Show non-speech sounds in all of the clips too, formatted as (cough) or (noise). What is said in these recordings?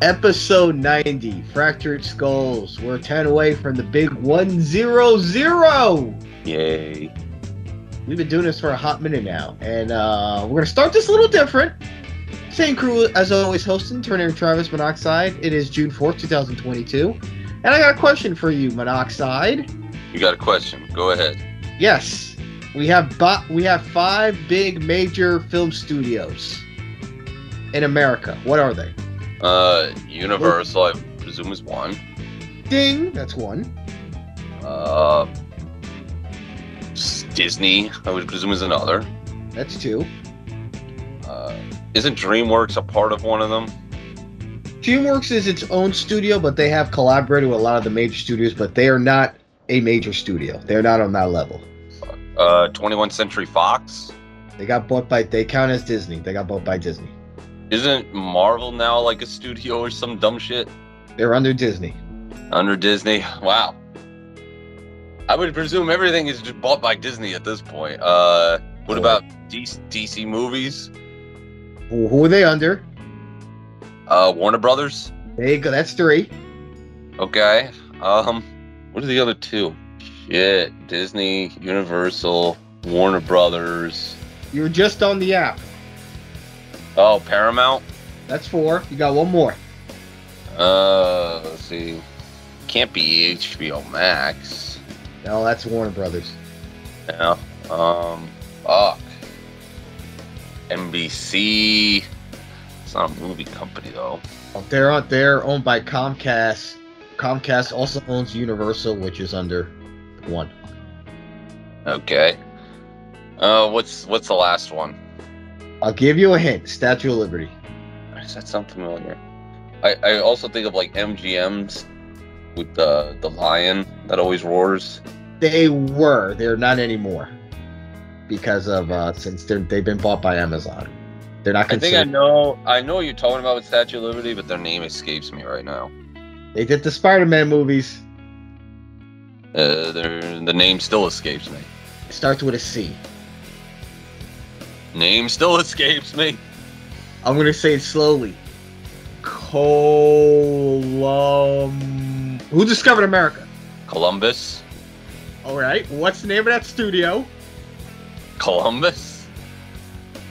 Episode 90, Fractured Skulls. We're 10 away from the big 100. Yay. We've been doing this for a hot minute now, and uh, we're going to start this a little different. Same crew as always hosting, Turner and Travis Monoxide. It is June 4th, 2022. And I got a question for you, Monoxide. You got a question? Go ahead. Yes, we have bo- we have five big major film studios in America. What are they? Uh, Universal, I presume, is one. Ding, that's one. Uh, Disney, I would presume, is another. That's two. Uh, isn't DreamWorks a part of one of them? DreamWorks is its own studio, but they have collaborated with a lot of the major studios, but they are not a major studio. They're not on that level. Uh, 21st Century Fox. They got bought by. They count as Disney. They got bought by Disney. Isn't Marvel now like a studio or some dumb shit They're under Disney. under Disney? Wow. I would presume everything is just bought by Disney at this point. Uh, what Oh. about DC, DC movies? Who, who are they under? Uh, Warner Brothers. There you go. That's three. Okay. Um, what are the other two? Shit. Disney, Universal, Warner Brothers. You're just on the app. Oh, Paramount. That's four. You got one more. Uh, let's see. Can't be HBO Max. No, that's Warner Brothers. Yeah. Um, fuck. NBC. It's not a movie company though. They're on. They're owned by Comcast. Comcast also owns Universal, which is under one. Okay. Uh, what's what's the last one? I'll give you a hint. Statue of Liberty. Does that sound familiar? I, I also think of like MGM's with the the lion that always roars. They were. They're not anymore because of uh since they're they've been bought by Amazon. They're not I think I know I know you're talking about with Statue of Liberty, but their name escapes me right now. They did the Spider-Man movies. Uh, their the name still escapes me. It starts with a C. Name still escapes me. I'm gonna say it slowly. Colum. Who discovered America? Columbus. All right. What's the name of that studio? Columbus.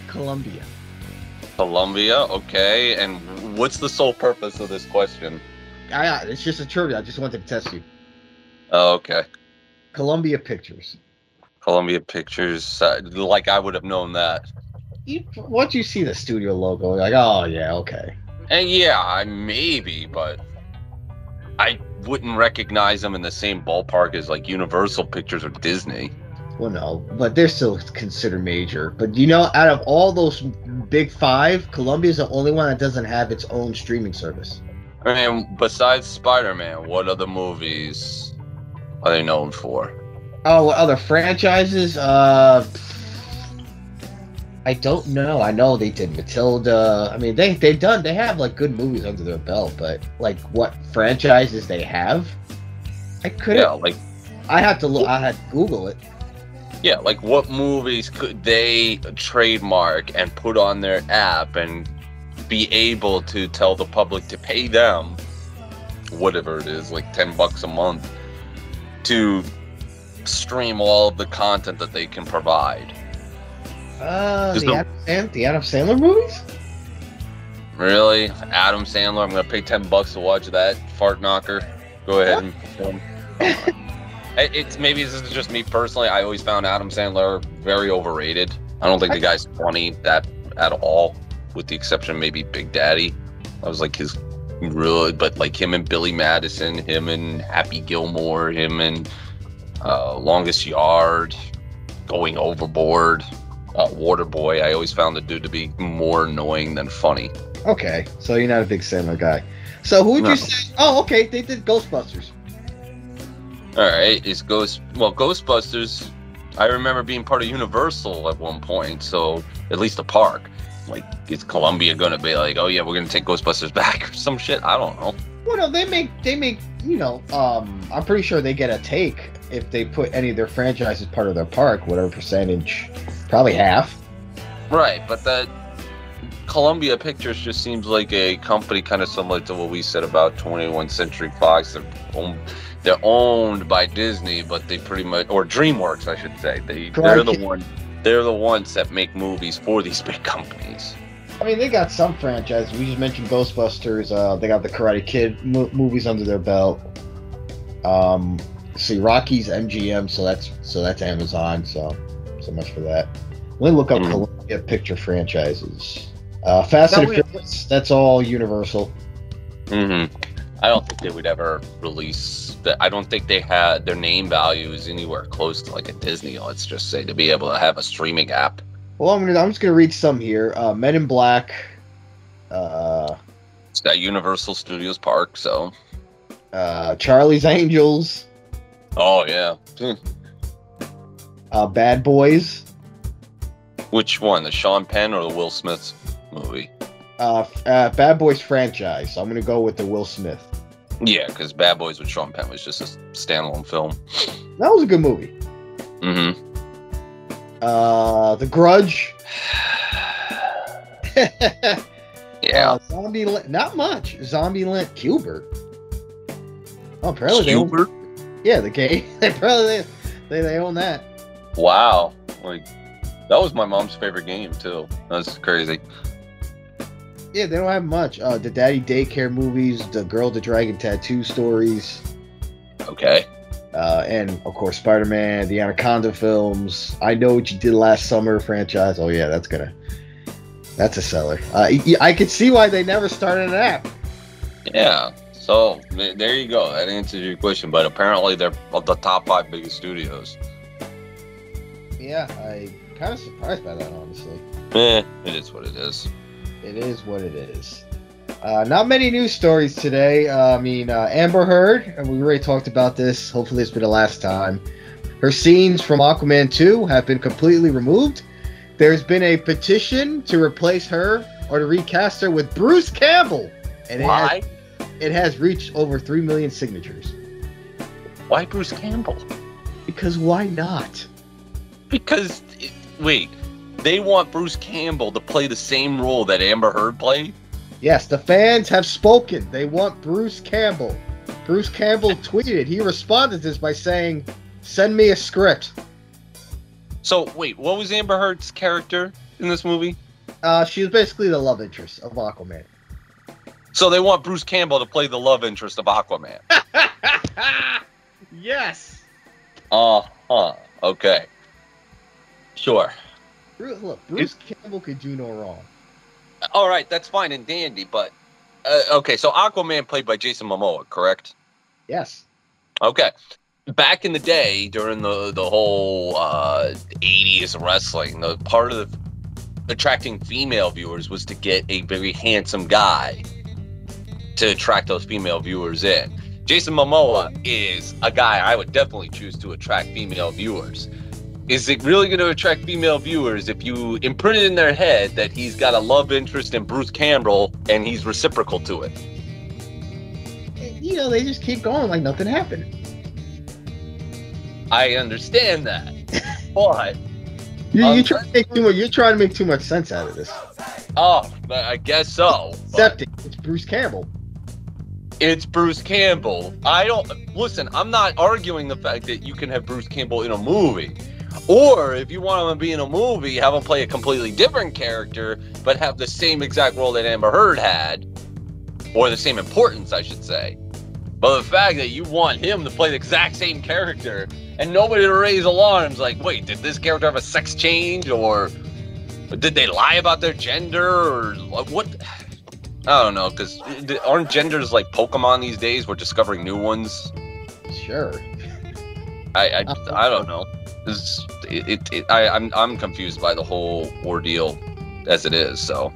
Columbia. Columbia. Okay. And what's the sole purpose of this question? Ah, I, I- it's just a trivia. I just wanted to test you. Oh, okay. Columbia Pictures. Columbia Pictures. Uh, like I would have known that. You, once you see the studio logo, you're like, oh yeah, okay. And yeah, I maybe, but I wouldn't recognize them in the same ballpark as like Universal Pictures or Disney. Well, no, but they're still considered major. But you know, out of all those big five, Columbia's the only one that doesn't have its own streaming service. I mean, besides Spider-Man, what other movies are they known for? Oh, what other franchises? Uh, I don't know. I know they did Matilda. I mean, they they've done they have like good movies under their belt, but like what franchises they have, I couldn't. Yeah, like I had to look. I had to Google it. yeah, like what movies could they trademark and put on their app and be able to tell the public to pay them whatever it is, like 10 bucks a month to stream all of the content that they can provide. Uh, the, the- Adam Sand- the Adam Sandler movies. Really? Adam Sandler, I'm gonna pay 10 bucks to watch that fart knocker. Go ahead and film. (laughs) It- It's maybe this is just me personally. I always found Adam Sandler very overrated. I don't think the guy's funny that at all, with the exception of maybe Big Daddy. I was like his really, but like him and Billy Madison, him and Happy Gilmore, him and uh, Longest Yard, Going Overboard, uh, Waterboy. I always found the dude to be more annoying than funny. Okay, so you're not a big Sandler guy. So who would No. you say? Oh, okay, they did Ghostbusters. All right, is Ghost well Ghostbusters? I remember being part of Universal at one point, so at least a park. Like, is Columbia gonna be like, oh yeah, we're gonna take Ghostbusters (laughs) back or some shit? I don't know. Well, no, they make they make you know. Um, I'm pretty sure they get a take if they put any of their franchises part of their park, whatever percentage, probably half. Right, but that Columbia Pictures just seems like a company kind of similar to what we said about 21st Century Fox. They're owned, they're owned by Disney, but they pretty much or DreamWorks, I should say. They they're the one they're the ones that make movies for these big companies. I mean, they got some franchises. We just mentioned Ghostbusters. Uh, they got the Karate Kid mo- movies under their belt. Um, see, Rocky's MGM, so that's so that's Amazon. So, so much for that. Let me look up mm. Columbia Picture franchises. Uh, Fast and Furious. That's all Universal. Mm-hmm. I don't think they would ever release that. I don't think they had their name value is anywhere close to like a Disney. Let's just say to be able to have a streaming app. Well, I'm gonna I'm just gonna read some here. Uh, Men in Black. Uh, it's got Universal Studios Park, so. Uh, Charlie's Angels. Oh yeah. Hmm. Uh, Bad Boys. Which one, the Sean Penn or the Will Smith movie? Uh, uh, Bad Boys franchise. I'm gonna go with the Will Smith. Yeah, because Bad Boys with Sean Penn was just a standalone film. That was a good movie. Mm-hmm. Uh, The Grudge. (sighs) (laughs) yeah. Uh, Zombie, not much. Zombieland, Q*bert. Oh, apparently Q*bert. Yeah, the game. (laughs) They probably they, they own that. Wow, like that was my mom's favorite game too. That's crazy. Yeah, they don't have much. Uh, the Daddy Daycare movies, the Girl the Dragon Tattoo stories. Okay. Uh, and of course, Spider Man, the Anaconda films. I know what you did last summer franchise. Oh yeah, that's gonna, that's a seller. Uh, I could see why they never started an app. Yeah. So there you go. That answers your question. But apparently, they're of the top five biggest studios. Yeah, I kind of surprised by that, honestly. Eh, it is what it is. It is what it is. Uh, not many news stories today. Uh, I mean, uh, Amber Heard, and we already talked about this. Hopefully, it's been the last time. Her scenes from Aquaman 2 have been completely removed. There's been a petition to replace her or to recast her with Bruce Campbell. And Why? Has, it has reached over 3 million signatures. Why Bruce Campbell? Because why not? Because, wait, they want Bruce Campbell to play the same role that Amber Heard played? Yes, the fans have spoken. They want Bruce Campbell. Bruce Campbell tweeted. He responded to this by saying, "Send me a script." So wait, what was Amber Heard's character in this movie? Uh, she was basically the love interest of Aquaman. So they want Bruce Campbell to play the love interest of Aquaman. (laughs) yes. Uh huh. Okay. Sure. Look, Bruce Campbell could do no wrong all right, that's fine and dandy, but uh, okay. So Aquaman played by Jason Momoa, correct? Yes. Okay. Back in the day, during the the whole uh, '80s wrestling, the part of the attracting female viewers was to get a very handsome guy to attract those female viewers in. Jason Momoa is a guy I would definitely choose to attract female viewers is it really going to attract female viewers if you imprint it in their head that he's got a love interest in Bruce Campbell and he's reciprocal to it? You know, they just keep going like nothing happened. I understand that, (laughs) but you, um, you try to make too much. You're trying to make too much sense out of this. Oh, I guess so. Except it's Bruce Campbell. It's Bruce Campbell. I don't listen. I'm not arguing the fact that you can have Bruce Campbell in a movie. Or if you want him to be in a movie, have him play a completely different character, but have the same exact role that Amber Heard had, or the same importance, I should say. But the fact that you want him to play the exact same character and nobody to raise alarms, like, wait, did this character have a sex change, or did they lie about their gender, or what? I don't know, because aren't genders like Pokemon these days? We're discovering new ones. Sure. I I, I don't know is it, it, it, I, I'm I'm confused by the whole ordeal as it is. So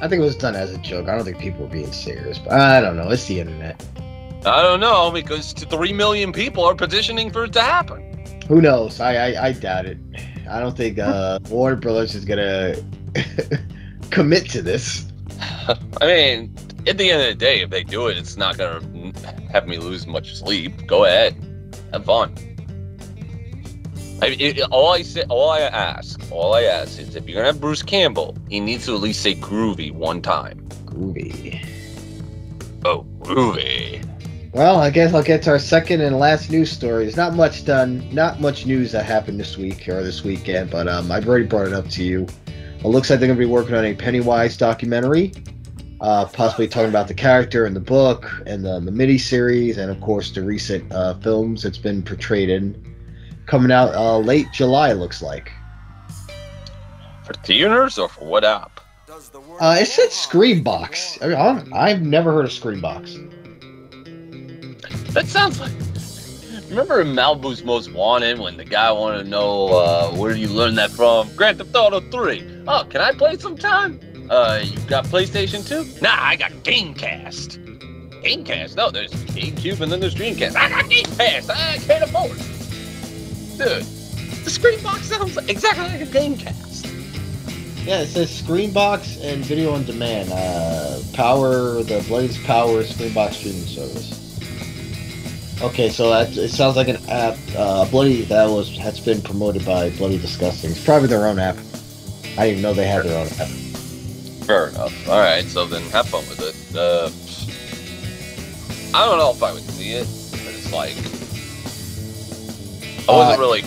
I think it was done as a joke. I don't think people were being serious, but I don't know. It's the internet. I don't know because three million people are petitioning for it to happen. Who knows? I I, I doubt it. I don't think uh, Warner Brothers is gonna (laughs) commit to this. (laughs) I mean, at the end of the day, if they do it, it's not gonna have me lose much sleep. Go ahead, have fun. I, it, all I say, all I ask, all I ask is if you're gonna have Bruce Campbell, he needs to at least say groovy one time. Groovy. Oh, groovy. Well, I guess I'll get to our second and last news story. There's not much done, not much news that happened this week or this weekend, but um, I've already brought it up to you. It looks like they're going to be working on a Pennywise documentary, uh, possibly talking about the character in the book and the, the mini series, and of course the recent uh, films it's been portrayed in. Coming out uh, late July, looks like. For theaters or for what app? Uh, it said Screambox. I mean, I've never heard of Screambox. That sounds like. Remember in Malibu's Most Wanted when the guy wanted to know uh, where you learned that from? Grand Theft Auto 3. Oh, can I play sometime? Uh, you got PlayStation 2? Nah, I got Gamecast. Gamecast? No, there's GameCube and then there's Dreamcast. I got Game Pass. I can't afford it. Dude, the screen box sounds exactly like a Gamecast. Yeah, it says Screambox and Video on Demand. Uh, power the Blaze Power Screambox streaming service. Okay, so that it sounds like an app. Uh, Bloody that was has been promoted by Bloody Disgusting. It's probably their own app. I didn't even know they had their own app. Fair enough. All right, so then have fun with it. Uh, I don't know if I would see it, but it's like I wasn't Uh, really.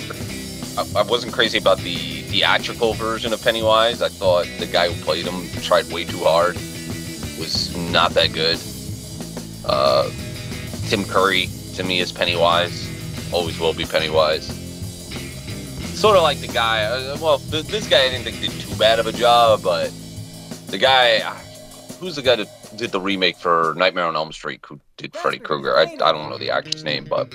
I, I wasn't crazy about the theatrical version of Pennywise. I thought the guy who played him tried way too hard. Was not that good. Uh, Tim Curry to me is Pennywise. Always will be Pennywise. Sort of like the guy. Uh, well, th- this guy I didn't think did too bad of a job, but the guy who's the guy that did the remake for Nightmare on Elm Street who did Freddy Krueger? I, I don't know the actor's name but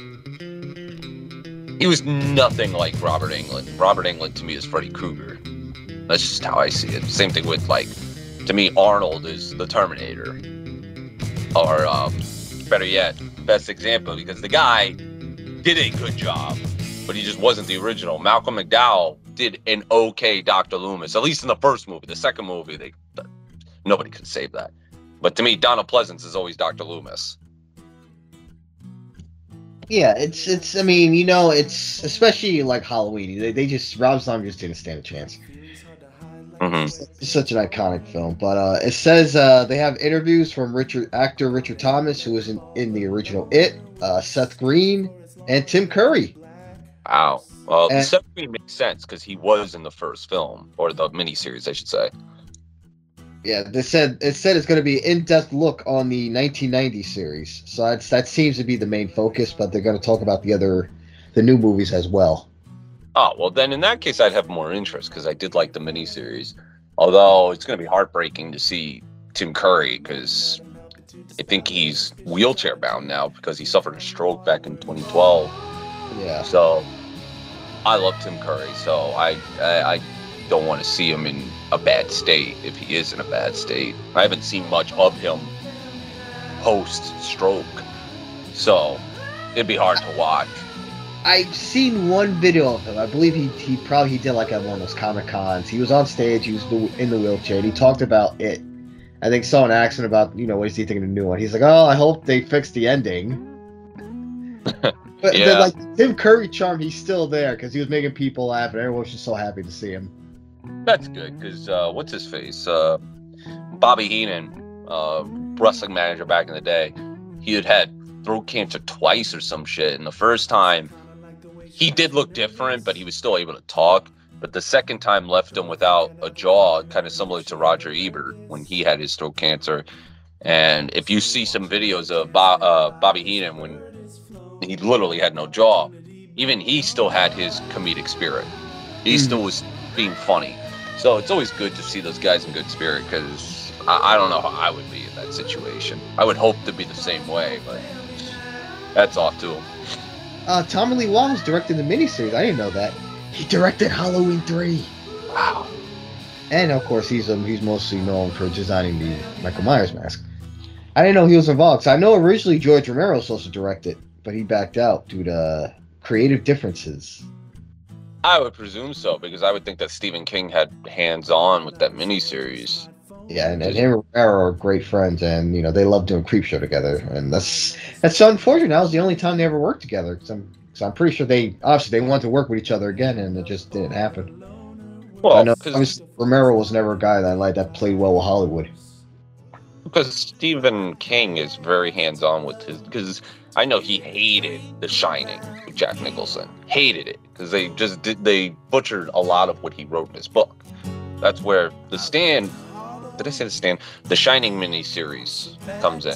he was nothing like Robert Englund. Robert Englund to me is Freddy Krueger. That's just how I see it. Same thing with like to me Arnold is the Terminator. Or um, better yet best example because the guy did a good job but he just wasn't the original Malcolm McDowell did an okay Dr. Loomis at least in the first movie the second movie they nobody could save that. But to me, Donald Pleasence is always Dr. Loomis. Yeah, it's it's. I mean, you know, it's especially like Halloween. They, they just Rob Zombie just didn't stand a chance. hmm It's such an iconic film. But uh, it says uh, they have interviews from Richard actor Richard Thomas, who was in, in the original It, uh, Seth Green, and Tim Curry. Wow. Well, And- Seth Green makes sense because he was in the first film or the miniseries, I should say. Yeah, they said it said it's going to be an in-depth look on the 1990 series. So that's that seems to be the main focus, but they're going to talk about the other, the new movies as well. Oh well, then in that case, I'd have more interest because I did like the miniseries. Although it's going to be heartbreaking to see Tim Curry because I think he's wheelchair bound now because he suffered a stroke back in 2012. Yeah. So I love Tim Curry. So I I, I don't want to see him in a bad state if he is in a bad state. I haven't seen much of him post stroke, so it'd be hard to watch. I've seen one video of him. I believe he, he probably he did like at one of those comic cons. He was on stage. He was in the wheelchair. And he talked about it. I think saw an accent about you know what is he thinking of the new one. He's like, oh, I hope they fix the ending. (laughs) But Yeah. like Tim Curry charm, he's still there because he was making people laugh, and everyone was just so happy to see him. That's good because uh, what's his face? Uh, Bobby Heenan, uh, wrestling manager back in the day, he had had throat cancer twice or some shit. And the first time, he did look different, but he was still able to talk. But the second time left him without a jaw, kind of similar to Roger Ebert when he had his throat cancer. And if you see some videos of Bo- uh, Bobby Heenan when he literally had no jaw, even he still had his comedic spirit. He Mhm. still was being funny. So it's always good to see those guys in good spirit because I, I don't know how I would be in that situation. I would hope to be the same way, but that's off to him. Uh, Tommy Lee Wallace directed the miniseries. I didn't know that. He directed Halloween three, Wow. and of course he's um, he's mostly known for designing the Michael Myers mask. I didn't know he was involved. 'cause I know originally George Romero was supposed to direct it, but he backed out due to creative differences. I would presume so because I would think that Stephen King had hands on with that miniseries. Yeah, and, and him and Romero are great friends, and you know they love doing Creepshow together, and that's that's so unfortunate. That was the only time they ever worked together. 'cause I'm So I'm pretty sure they obviously they wanted to work with each other again, and it just didn't happen. I Well, know because Romero was never a guy that I liked that played well with Hollywood. because Stephen King is very hands on with his because I know he hated The Shining with Jack Nicholson. Hated it because they just did they butchered a lot of what he wrote in his book. That's where The Stand. Did I say The Stand? The Shining miniseries comes in.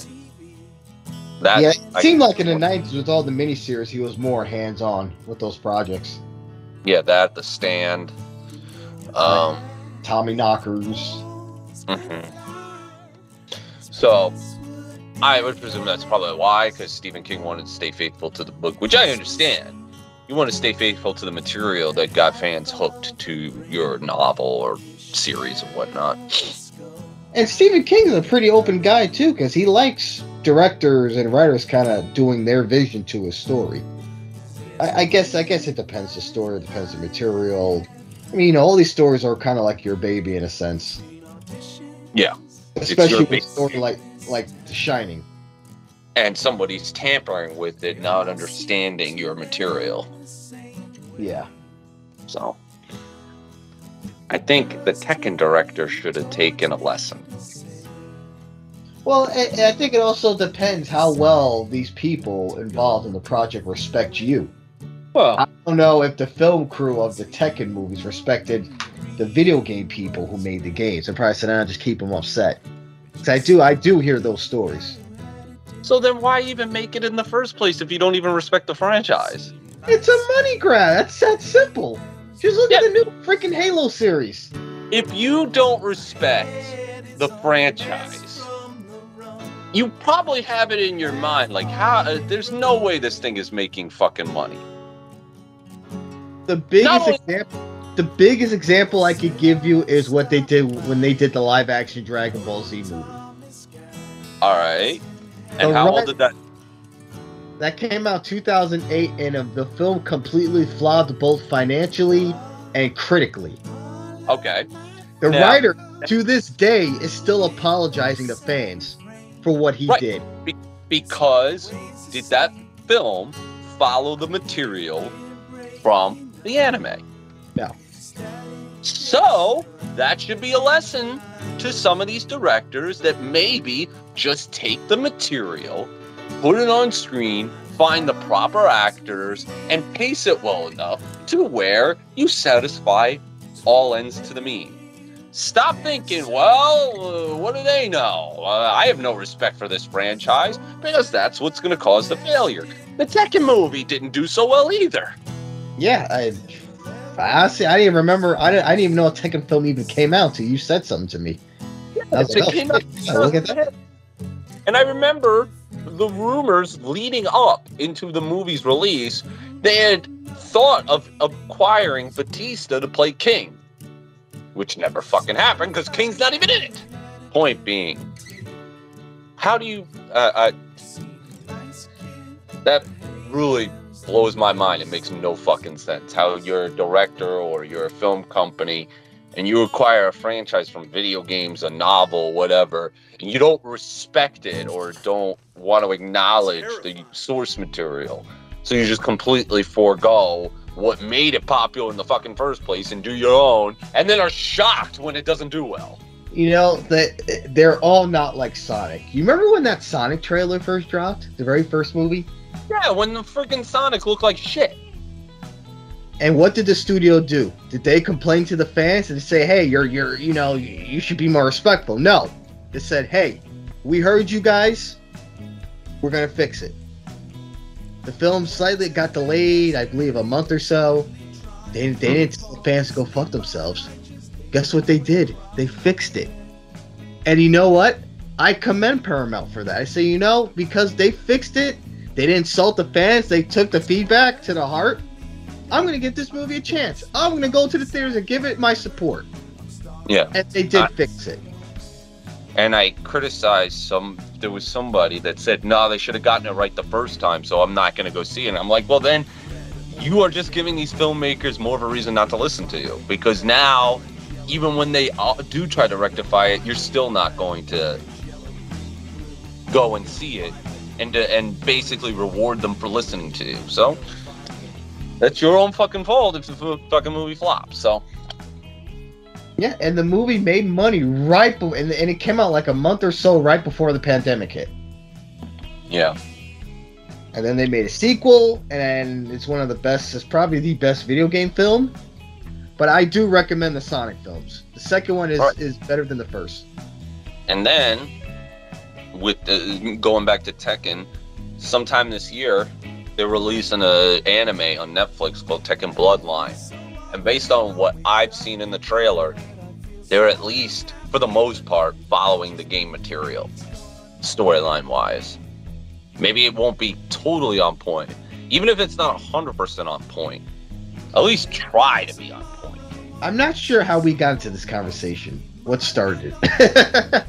That yeah, it I- seemed like in the '90s with all the miniseries, he was more hands-on with those projects. yeah, that The Stand. Um. Tommy Knockers. Mhm. So, I would presume that's probably why, because Stephen King wanted to stay faithful to the book, which I understand. You want to stay faithful to the material that got fans hooked to your novel or series and whatnot. And Stephen King is a pretty open guy too, because he likes directors and writers kind of doing their vision to his story. I, I guess I guess it depends the story, it depends the material. I mean, you know, all these stories are kind of like your baby in a sense, Yeah. especially with a story like like The Shining. And somebody's tampering with it, not understanding your material. Yeah, So, I think the Tekken director should have taken a lesson. Well, I, I think it also depends how well these people involved in the project respect you. Well, I don't know if the film crew of the Tekken movies respected the video game people who made the games. And probably said, "I "Nah, just keep them upset." 'Cause I do, I do hear those stories. so then why even make it in the first place if you don't even respect the franchise? It's a money grab. That's that simple. Just look at the new freaking Halo series. if you don't respect the franchise, you probably have it in your mind like how uh, there's no way this thing is making fucking money. The biggest example, the biggest example I could give you is what they did when they did the live action Dragon Ball Z movie. All right. And The how old did that? That came out 2008, and uh, the film completely flopped both financially and critically. Okay. The Now- writer, to this day, is still apologizing to fans for what he Right. did. Because did that film follow the material from the anime? So that should be a lesson to some of these directors that maybe just take the material, put it on screen, find the proper actors, and pace it well enough to where you satisfy all ends to the mean. Stop thinking, well, uh, what do they know? Uh, I have no respect for this franchise because that's what's going to cause the failure. The Tekken movie didn't do so well either. Yeah, I honestly I didn't even remember. I didn't, I didn't even know a Tekken film even came out until you said something to me. I was It like, oh, came out shit. Yeah, look at that. And I remember the rumors leading up into the movie's release. They had thought of acquiring Batista to play King, which never fucking happened because King's not even in it. Point being, how do you? Uh, uh, that really blows my mind. It makes no fucking sense. How you're a director or you're a film company and you acquire a franchise from video games, a novel, whatever, and you don't respect it or don't want to acknowledge the source material. So you just completely forego what made it popular in the fucking first place and do your own, and then are shocked when it doesn't do well. You know that they're all not like Sonic. You remember when that Sonic trailer first dropped, the very first movie? Yeah, when the freaking Sonic looked like shit. And what did the studio do? Did they complain to the fans and say, "Hey, you're you're you know you should be more respectful"? No, they said, "Hey, we heard you guys. We're gonna fix it." The film slightly got delayed, I believe, a month or so. They they didn't tell the fans to go fuck themselves. Guess what they did? They fixed it. And you know what? I commend Paramount for that. I say, you know, because they fixed it, they didn't insult the fans. They took the feedback to the heart. I'm gonna give this movie a chance. I'm gonna go to the theaters and give it my support. Yeah. And they did I- fix it. And I criticized some. There was somebody that said, "No, they should have gotten it right the first time." So I'm not going to go see it. And I'm like, well, then you are just giving these filmmakers more of a reason not to listen to you because now, even when they do try to rectify it, you're still not going to go and see it and to, and basically reward them for listening to you. So That's your own fucking fault if the fucking movie flops. So. Yeah, and the movie made money right, be- and, and it came out like a month or so right before the pandemic hit. Yeah. And then they made a sequel, and it's one of the best. It's probably the best video game film. But I do recommend the Sonic films. The second one is Right. is better than the first. And then, with the, going back to Tekken, sometime this year, they're releasing an anime on Netflix called Tekken Bloodline. And based on what I've seen in the trailer, they're at least, for the most part, following the game material, storyline wise. Maybe it won't be totally on point. Even if it's not 100% on point, at least try to be on point. I'm not sure how we got into this conversation. What started? (laughs)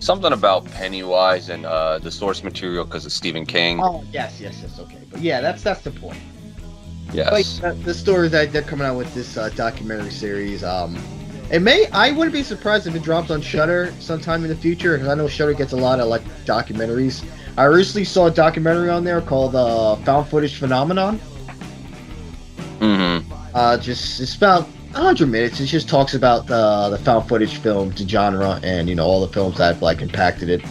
Something about Pennywise and uh, the source material because of Stephen King. oh yes, yes, yes. Okay, but yeah, that's that's the point. yes. Like uh, the story that they're coming out with this uh, documentary series. Um, it may. I wouldn't be surprised if it drops on Shudder sometime in the future because I know Shudder gets a lot of like documentaries. I recently saw a documentary on there called uh, "Found Footage Phenomenon." Mm hmm Uh, just it's about 100 minutes. It just talks about uh, the found footage film genre and you know all the films that like impacted it.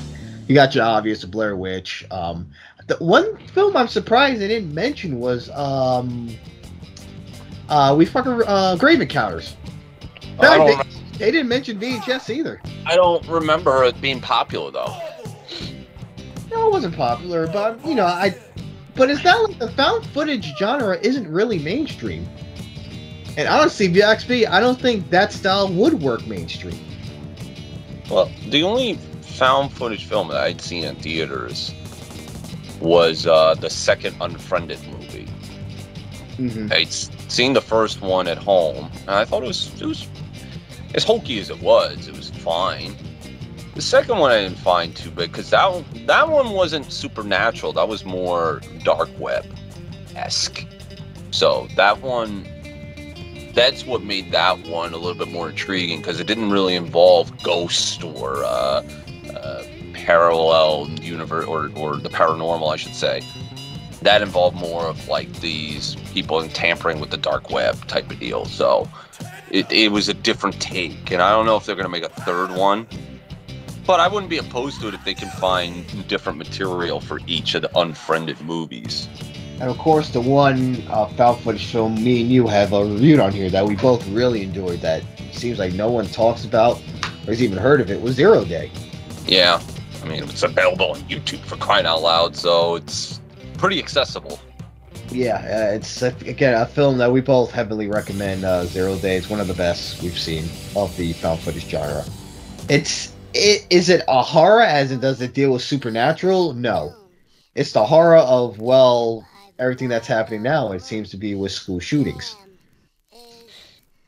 You got your obvious Blair Witch. Um, the one film I'm surprised they didn't mention was um, uh, we fucking uh, Grave Encounters. No, they, they didn't mention VHS either. I don't remember it being popular though. No, it wasn't popular, but you know I. But it's not like the found footage genre isn't really mainstream. And honestly, if you ask me, I don't think that style would work mainstream. Well, the only found footage film that I'd seen in theaters was uh, the second Unfriended movie. Mm-hmm. I'd seen the first one at home, and I thought it was it was as hokey as it was. It was fine. The second one I didn't find too big because that one, that one wasn't supernatural. That was more dark web esque. So that one, that's what made that one a little bit more intriguing because it didn't really involve ghosts or uh, uh, parallel universe or, or the paranormal, I should say. That involved more of like these people tampering with the dark web type of deal. So it, it was a different take, and I don't know if they're gonna make a third one. But I wouldn't be opposed to it if they can find different material for each of the unfriended movies. And of course, the one uh, found footage film me and you have uh, reviewed on here that we both really enjoyed that seems like no one talks about or has even heard of it was Zero Day. Yeah, I mean it's available on YouTube for crying out loud, so it's pretty accessible. Yeah, uh, it's uh, again a film that we both heavily recommend. Uh, Zero Day is one of the best we've seen of the found footage genre. It's it is it a horror as it does it deal with supernatural? No, it's the horror of well everything that's happening now. It seems to be with school shootings.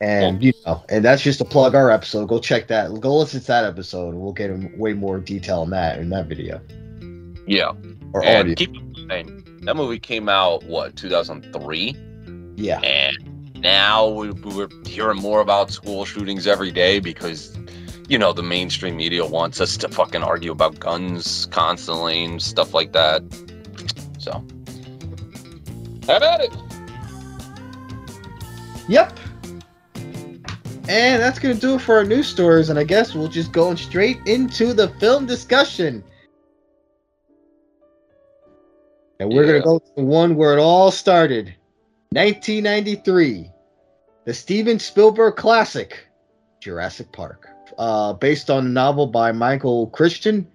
And you know, and that's just to plug our episode. Go check that. Go listen to that episode. We'll get in way more detail on that in that video Yeah, or and audio. keep in mind that movie came out what 2003, Yeah, and now we, we're hearing more about school shootings every day because you know the mainstream media wants us to fucking argue about guns constantly and stuff like that. So, have at it. Yep. And that's going to do it for our news stories, and I guess we'll just go straight into the film discussion. And we're going to go to the one where it all started 1993. The Steven Spielberg classic, Jurassic Park. Uh, based on a novel by Michael Crichton.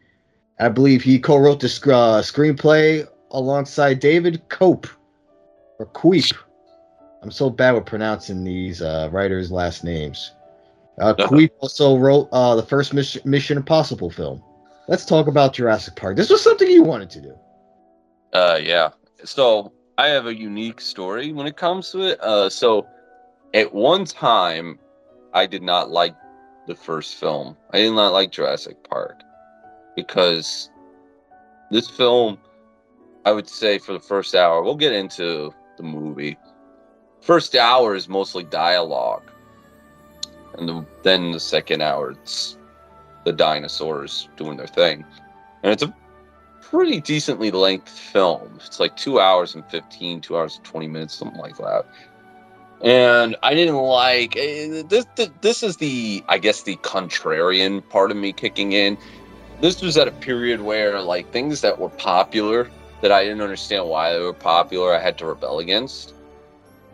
I believe he co wrote the sc- uh, screenplay alongside David Koepp. Or Queep. I'm so bad with pronouncing these uh, writers' last names. Uh, Queep also wrote uh, the first Mission, Mission Impossible film. Let's talk about Jurassic Park. This was something you wanted to do. Uh, yeah. So I have a unique story when it comes to it. Uh, so at one time, I did not like the first film. I did not like Jurassic Park because this film, I would say, for the first hour, we'll get into the movie. First hour is mostly dialogue, and the, then the second hour, it's the dinosaurs doing their thing, and it's a pretty decently length film. It's like two hours and 15, two hours and 20 minutes, something like that. And I didn't like eh, this. This is the, I guess, the contrarian part of me kicking in. This was at a period where, like, things that were popular that I didn't understand why they were popular, I had to rebel against.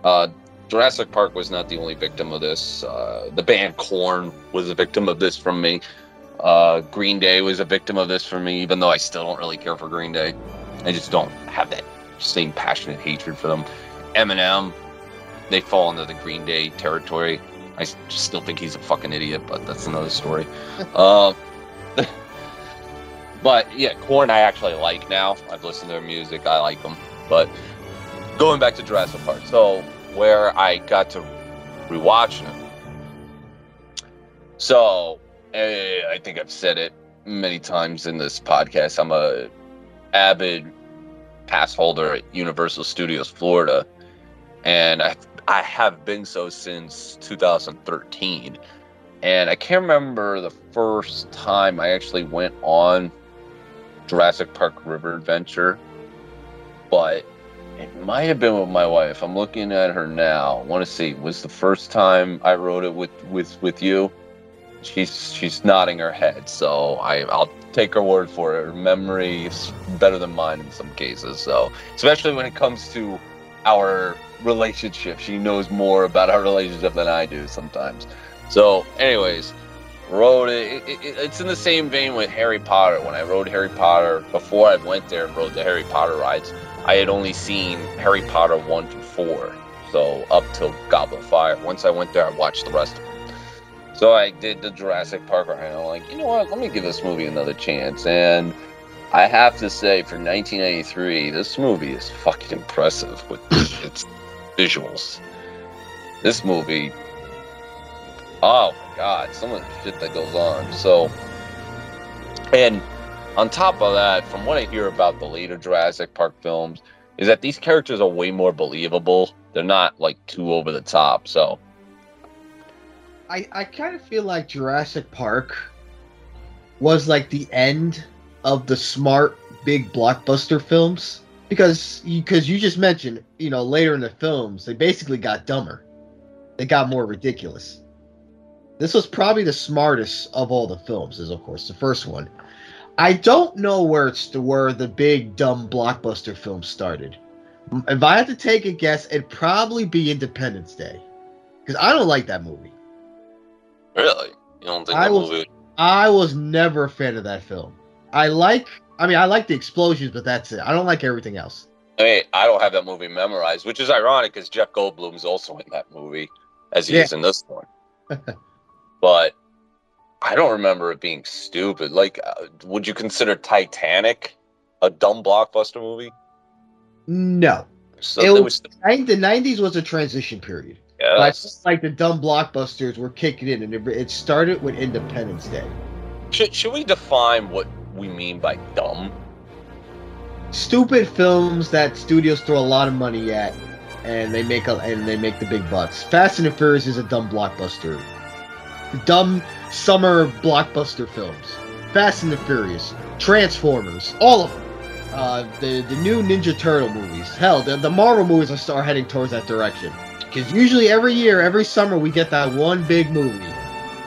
Uh, Jurassic Park was not the only victim of this. Uh, the band Korn was a victim of this from me. Uh, Green Day was a victim of this for me, even though I still don't really care for Green Day. I just don't have that same passionate hatred for them. Eminem, they fall into the Green Day territory. I still think he's a fucking idiot, but that's another story. (laughs) uh, but yeah, Korn I actually like now. I've listened to their music. I like them. But going back to Jurassic Park, so where I got to rewatching them. So Eh, I think I've said it many times in this podcast. I'm a avid pass holder at Universal Studios Florida, and I I have been so since 2013. And I can't remember the first time I actually went on Jurassic Park River Adventure, but it might have been with my wife. I'm looking at her now. I want to see was the first time I rode it with with with you she's she's nodding her head, so I I'll take her word for it. Her memory is better than mine in some cases. So especially when it comes to our relationship, she knows more about our relationship than I do sometimes. So, anyways, rode it, it, it, It's in the same vein with Harry Potter. When I rode Harry Potter before I went there and rode the Harry Potter rides, I had only seen Harry Potter one to four. So up till Goblet of Fire. Once I went there, I watched the rest of them. So I did the Jurassic Park ride. I'm like, you know what? Let me give this movie another chance. And I have to say, for 1993, this movie is fucking impressive with its visuals. This movie, oh god, some of the shit that goes on. So, and on top of that, from what I hear about the later Jurassic Park films, is that these characters are way more believable. They're not like too over the top. So, I, I kind of feel like Jurassic Park was like the end of the smart big blockbuster films because because you, you just mentioned you know later in the films they basically got dumber they got more ridiculous this was probably the smartest of all the films is of course the first one i don't know where it's the where the big dumb blockbuster film started if i had to take a guess it'd probably be independence day because i don't like that movie Really? You don't think I was, movie? I was never a fan of that film. I like, I mean, I like the explosions, but that's it. I don't like everything else. I mean, I don't have that movie memorized, which is ironic because Jeff Goldblum's also in that movie, as he yeah. is in this one. (laughs) but I don't remember it being stupid. Like, uh, would you consider Titanic a dumb blockbuster movie? No. So it was, was the 90s was a transition period. Yes. like the dumb blockbusters were kicking in, and it, it started with Independence Day. Should, should we define what we mean by dumb? Stupid films that studios throw a lot of money at, and they make a, and they make the big bucks. Fast and the Furious is a dumb blockbuster. Dumb summer blockbuster films. Fast and the Furious, Transformers, all of them. Uh, the the new Ninja Turtle movies. Hell, the, the Marvel movies are, are heading towards that direction. Because usually every year, every summer, we get that one big movie.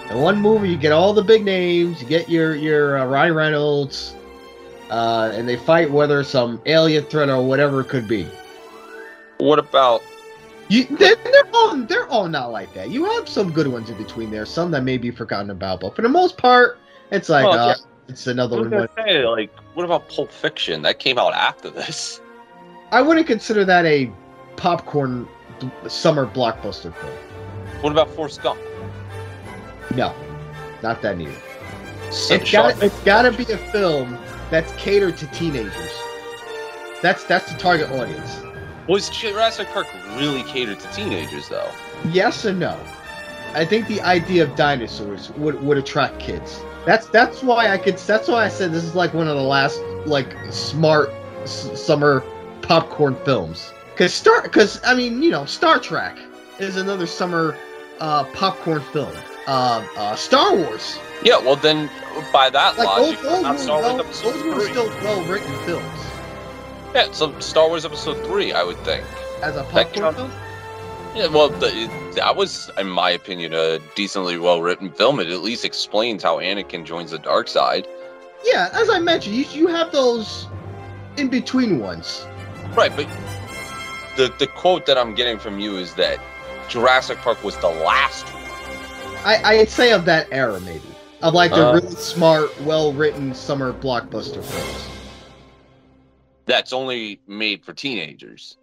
And one movie, you get all the big names. You get your your uh, Ryan Reynolds, uh, and they fight whether some alien threat or whatever it could be. What about? You, they're, they're all they're all not like that. You have some good ones in between there, some that may be forgotten about, but for the most part, it's like oh, uh, yeah. it's another one. Say, like, what about Pulp Fiction? That came out after this. I wouldn't consider that a popcorn summer blockbuster film. What about Forrest Gump? No, not that neither. it's got it's got to be a film that's catered to teenagers. That's that's the target audience. Was Jurassic Park really catered to teenagers though? Yes and no. I think the idea of dinosaurs would, would attract kids. That's that's why I could. That's why I said this is like one of the last like smart s- summer popcorn films. Because Star, because I mean, you know, Star Trek is another summer uh, popcorn film. uh, uh, Star Wars. Yeah, well then, by that Like logic, those, those, not were, Star well, Wars Episode those were still well written films. Yeah, so Star Wars Episode Three, I would think. As a popcorn film? Yeah, well, the, that was, in my opinion, a decently well written film. It at least explains how Anakin joins the dark side. Yeah, as I mentioned, you, you have those in between ones. Right, but the the quote that I'm getting from you is that Jurassic Park was the last one. I, I'd say of that era, maybe. Of like the Uh. really smart, well written summer blockbuster films. That's only made for teenagers.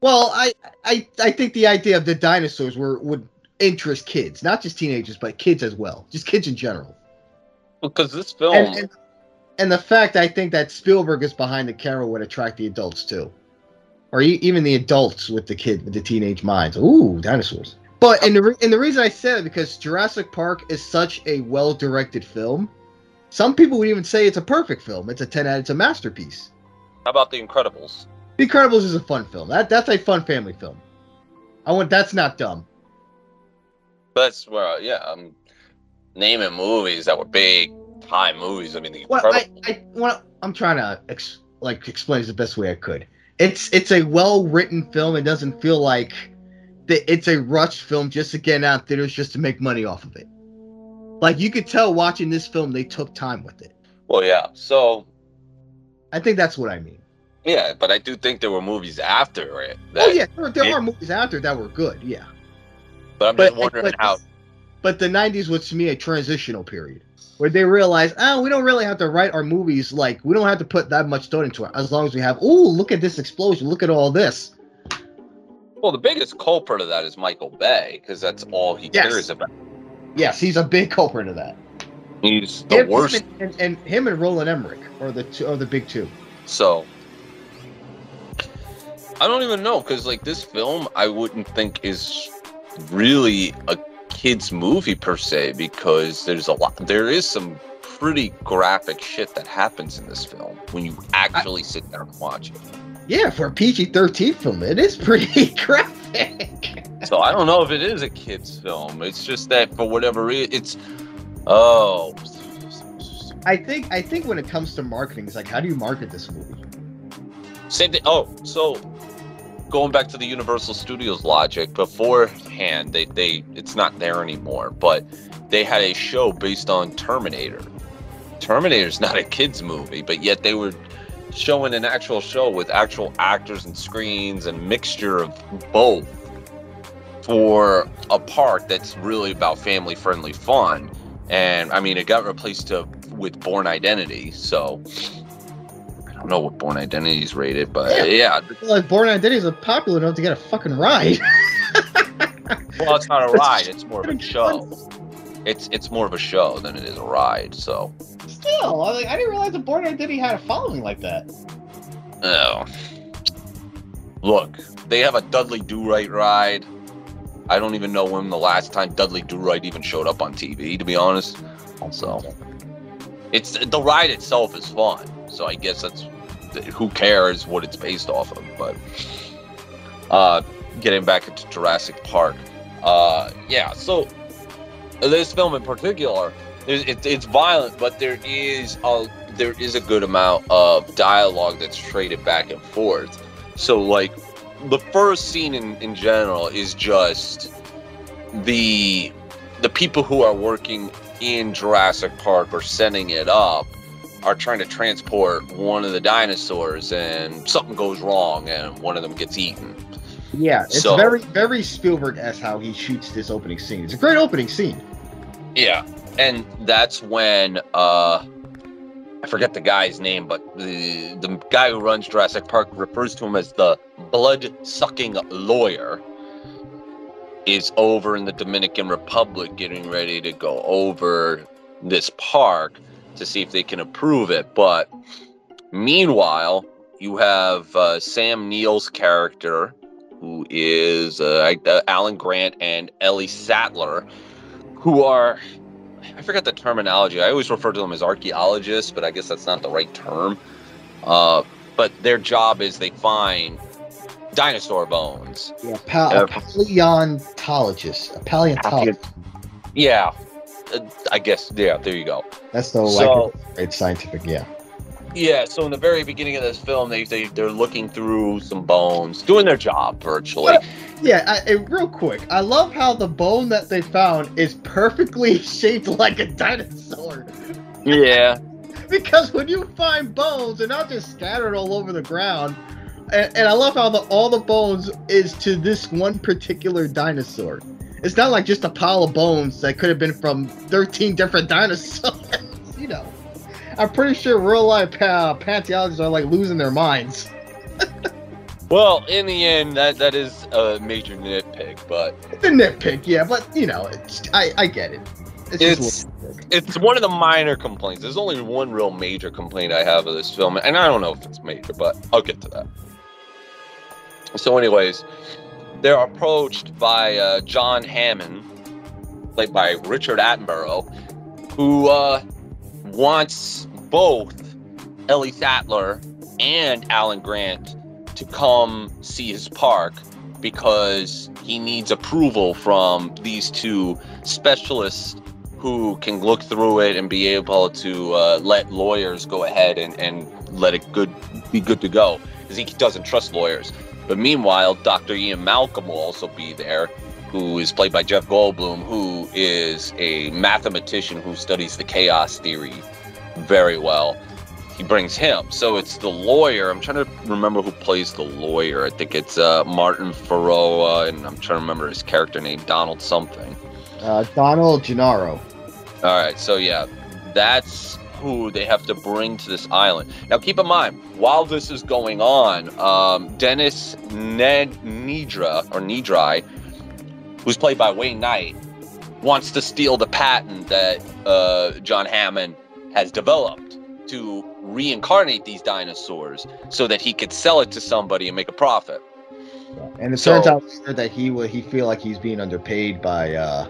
Well, I, I I think the idea of the dinosaurs were would interest kids, not just teenagers, but kids as well, just kids in general. Because this film, And, and and the fact I think that Spielberg is behind the camera would attract the adults too, or e- even the adults with the kid with the teenage minds. Ooh, dinosaurs! But and the re- and the reason I said it because Jurassic Park is such a well directed film. Some people would even say it's a perfect film. It's a ten out. It's a masterpiece. How about The Incredibles? The Incredibles is a fun film. That that's a fun family film. I want that's not dumb. That's where, yeah, I'm naming movies that were big time movies. I mean, The Well, I Incredibles. I what I'm trying to ex- like explain this the best way I could. It's it's a well written film. It doesn't feel like that it's a rushed film just to get out theaters just to make money off of it. Like you could tell watching this film, they took time with it. well, yeah. So, I think that's what I mean. yeah, but I do think there were movies after it. That, oh yeah, there, there yeah. are movies there that were good. Yeah, But I'm but just wondering but, how. but the '90s was to me a transitional period where they realized, oh, we don't really have to write our movies like we don't have to put that much thought into it as long as we have. Oh, look at this explosion! Look at all this. Well, the biggest culprit of that is Michael Bay because that's all he Yes. cares about. Yes, he's a big culprit of that. He's the Him- worst. Him and, and, and him and Roland Emmerich are the two, are the big two. So I don't even know because like this film, I wouldn't think is really a kids movie per se because there's a lot. There is some pretty graphic shit that happens in this film when you actually sit down and watch it. Yeah, for a PG-13 film, it is pretty (laughs) graphic. So I don't know if it is a kids film. It's just that for whatever reason, it's oh. I think I think when it comes to marketing, it's like, how do you market this movie? Same thing. Oh, so going back to the Universal Studios logic, beforehand they they it's not there anymore, but they had a show based on Terminator. Terminator's not a kids movie, but yet they were showing an actual show with actual actors and screens and mixture of both for a park that's really about family friendly fun. And I mean, it got replaced to, with Bourne Identity, so I don't know what Bourne Identity is rated, but Yeah. yeah, Well, like Bourne Identity is a popular enough to get a fucking ride. (laughs) well, it's not a ride; it's more of a show. It's it's more of a show than it is a ride. So, Still, I, like, I didn't realize that Bourne Identity had a following like that. oh, look, they have a Dudley Do Right ride. I don't even know when the last time Dudley Do Right even showed up on TV, to be honest. So, it's the ride itself is fun. So I guess that's who cares what it's based off of. But uh, getting back into Jurassic Park, uh, yeah. So this film in particular, it, it, it's violent, but there is a there is a good amount of dialogue that's traded back and forth. So like the first scene in, in general is just the the people who are working in Jurassic Park or setting it up are trying to transport one of the dinosaurs and something goes wrong and one of them gets eaten. Yeah, it's So- very very Spielberg as how he shoots this opening scene. It's a great opening scene. Yeah. And that's when uh I forget the guy's name, but the the guy who runs Jurassic Park refers to him as the blood sucking lawyer is over in the Dominican Republic getting ready to go over this park to see if they can approve it. But meanwhile, you have uh, Sam Neill's character, who is uh, uh, Alan Grant and Ellie Sattler, who are I forgot the terminology. I always refer to them as archaeologists, but I guess that's not the right term. Uh, but their job is they find dinosaur bones. Yeah, Yeah. a paleontologist, a paleontologist. Yeah, uh, I guess. Yeah, there you go. That's the So- like it's scientific. Yeah. Yeah, so in the very beginning of this film, they, they they're looking through some bones, doing their job virtually. Yeah, I, I- real quick. I love how the bone that they found is perfectly (laughs) shaped like a dinosaur. yeah, (laughs) Because when you find bones, they're not just scattered all over the ground. And, and I love how the all the bones is to this one particular dinosaur. It's not like just a pile of bones that could have been from 13 different (laughs) dinosaurs. I'm pretty sure real life pa- paleontologists are like losing their minds. (laughs) Well, in the end, that that is a major nitpick, but It's a nitpick, yeah, but you know, it's, I I get it. It's, It's- just a little nitpick. it's one of the minor complaints. There's only one real major complaint I have of this film, and I don't know if it's major, but I'll get to that. So, anyways, they're approached by uh, John Hammond, played by Richard Attenborough, who uh, wants both Ellie Sattler and Alan Grant to come see his park because he needs approval from these two specialists who can look through it and be able to uh, let lawyers go ahead and, and let it good be good to go because he doesn't trust lawyers. But meanwhile, Dr. Ian Malcolm will also be there, who is played by Jeff Goldblum, who is a mathematician who studies the chaos theory very well. He brings him. So it's the lawyer. I'm trying to remember who plays the lawyer. I think it's uh, Martin Ferrero, and I'm trying to remember his character name, Donald something. Uh, Donald Gennaro. All right, so yeah, that's who they have to bring to this island. Now, keep in mind, while this is going on, um, Dennis Ned Nidra or Nidri, who's played by Wayne Knight, wants to steal the patent that uh, John Hammond has developed to reincarnate these dinosaurs so that he could sell it to somebody and make a profit. And it So- turns out later that he would he feel like he's being underpaid by uh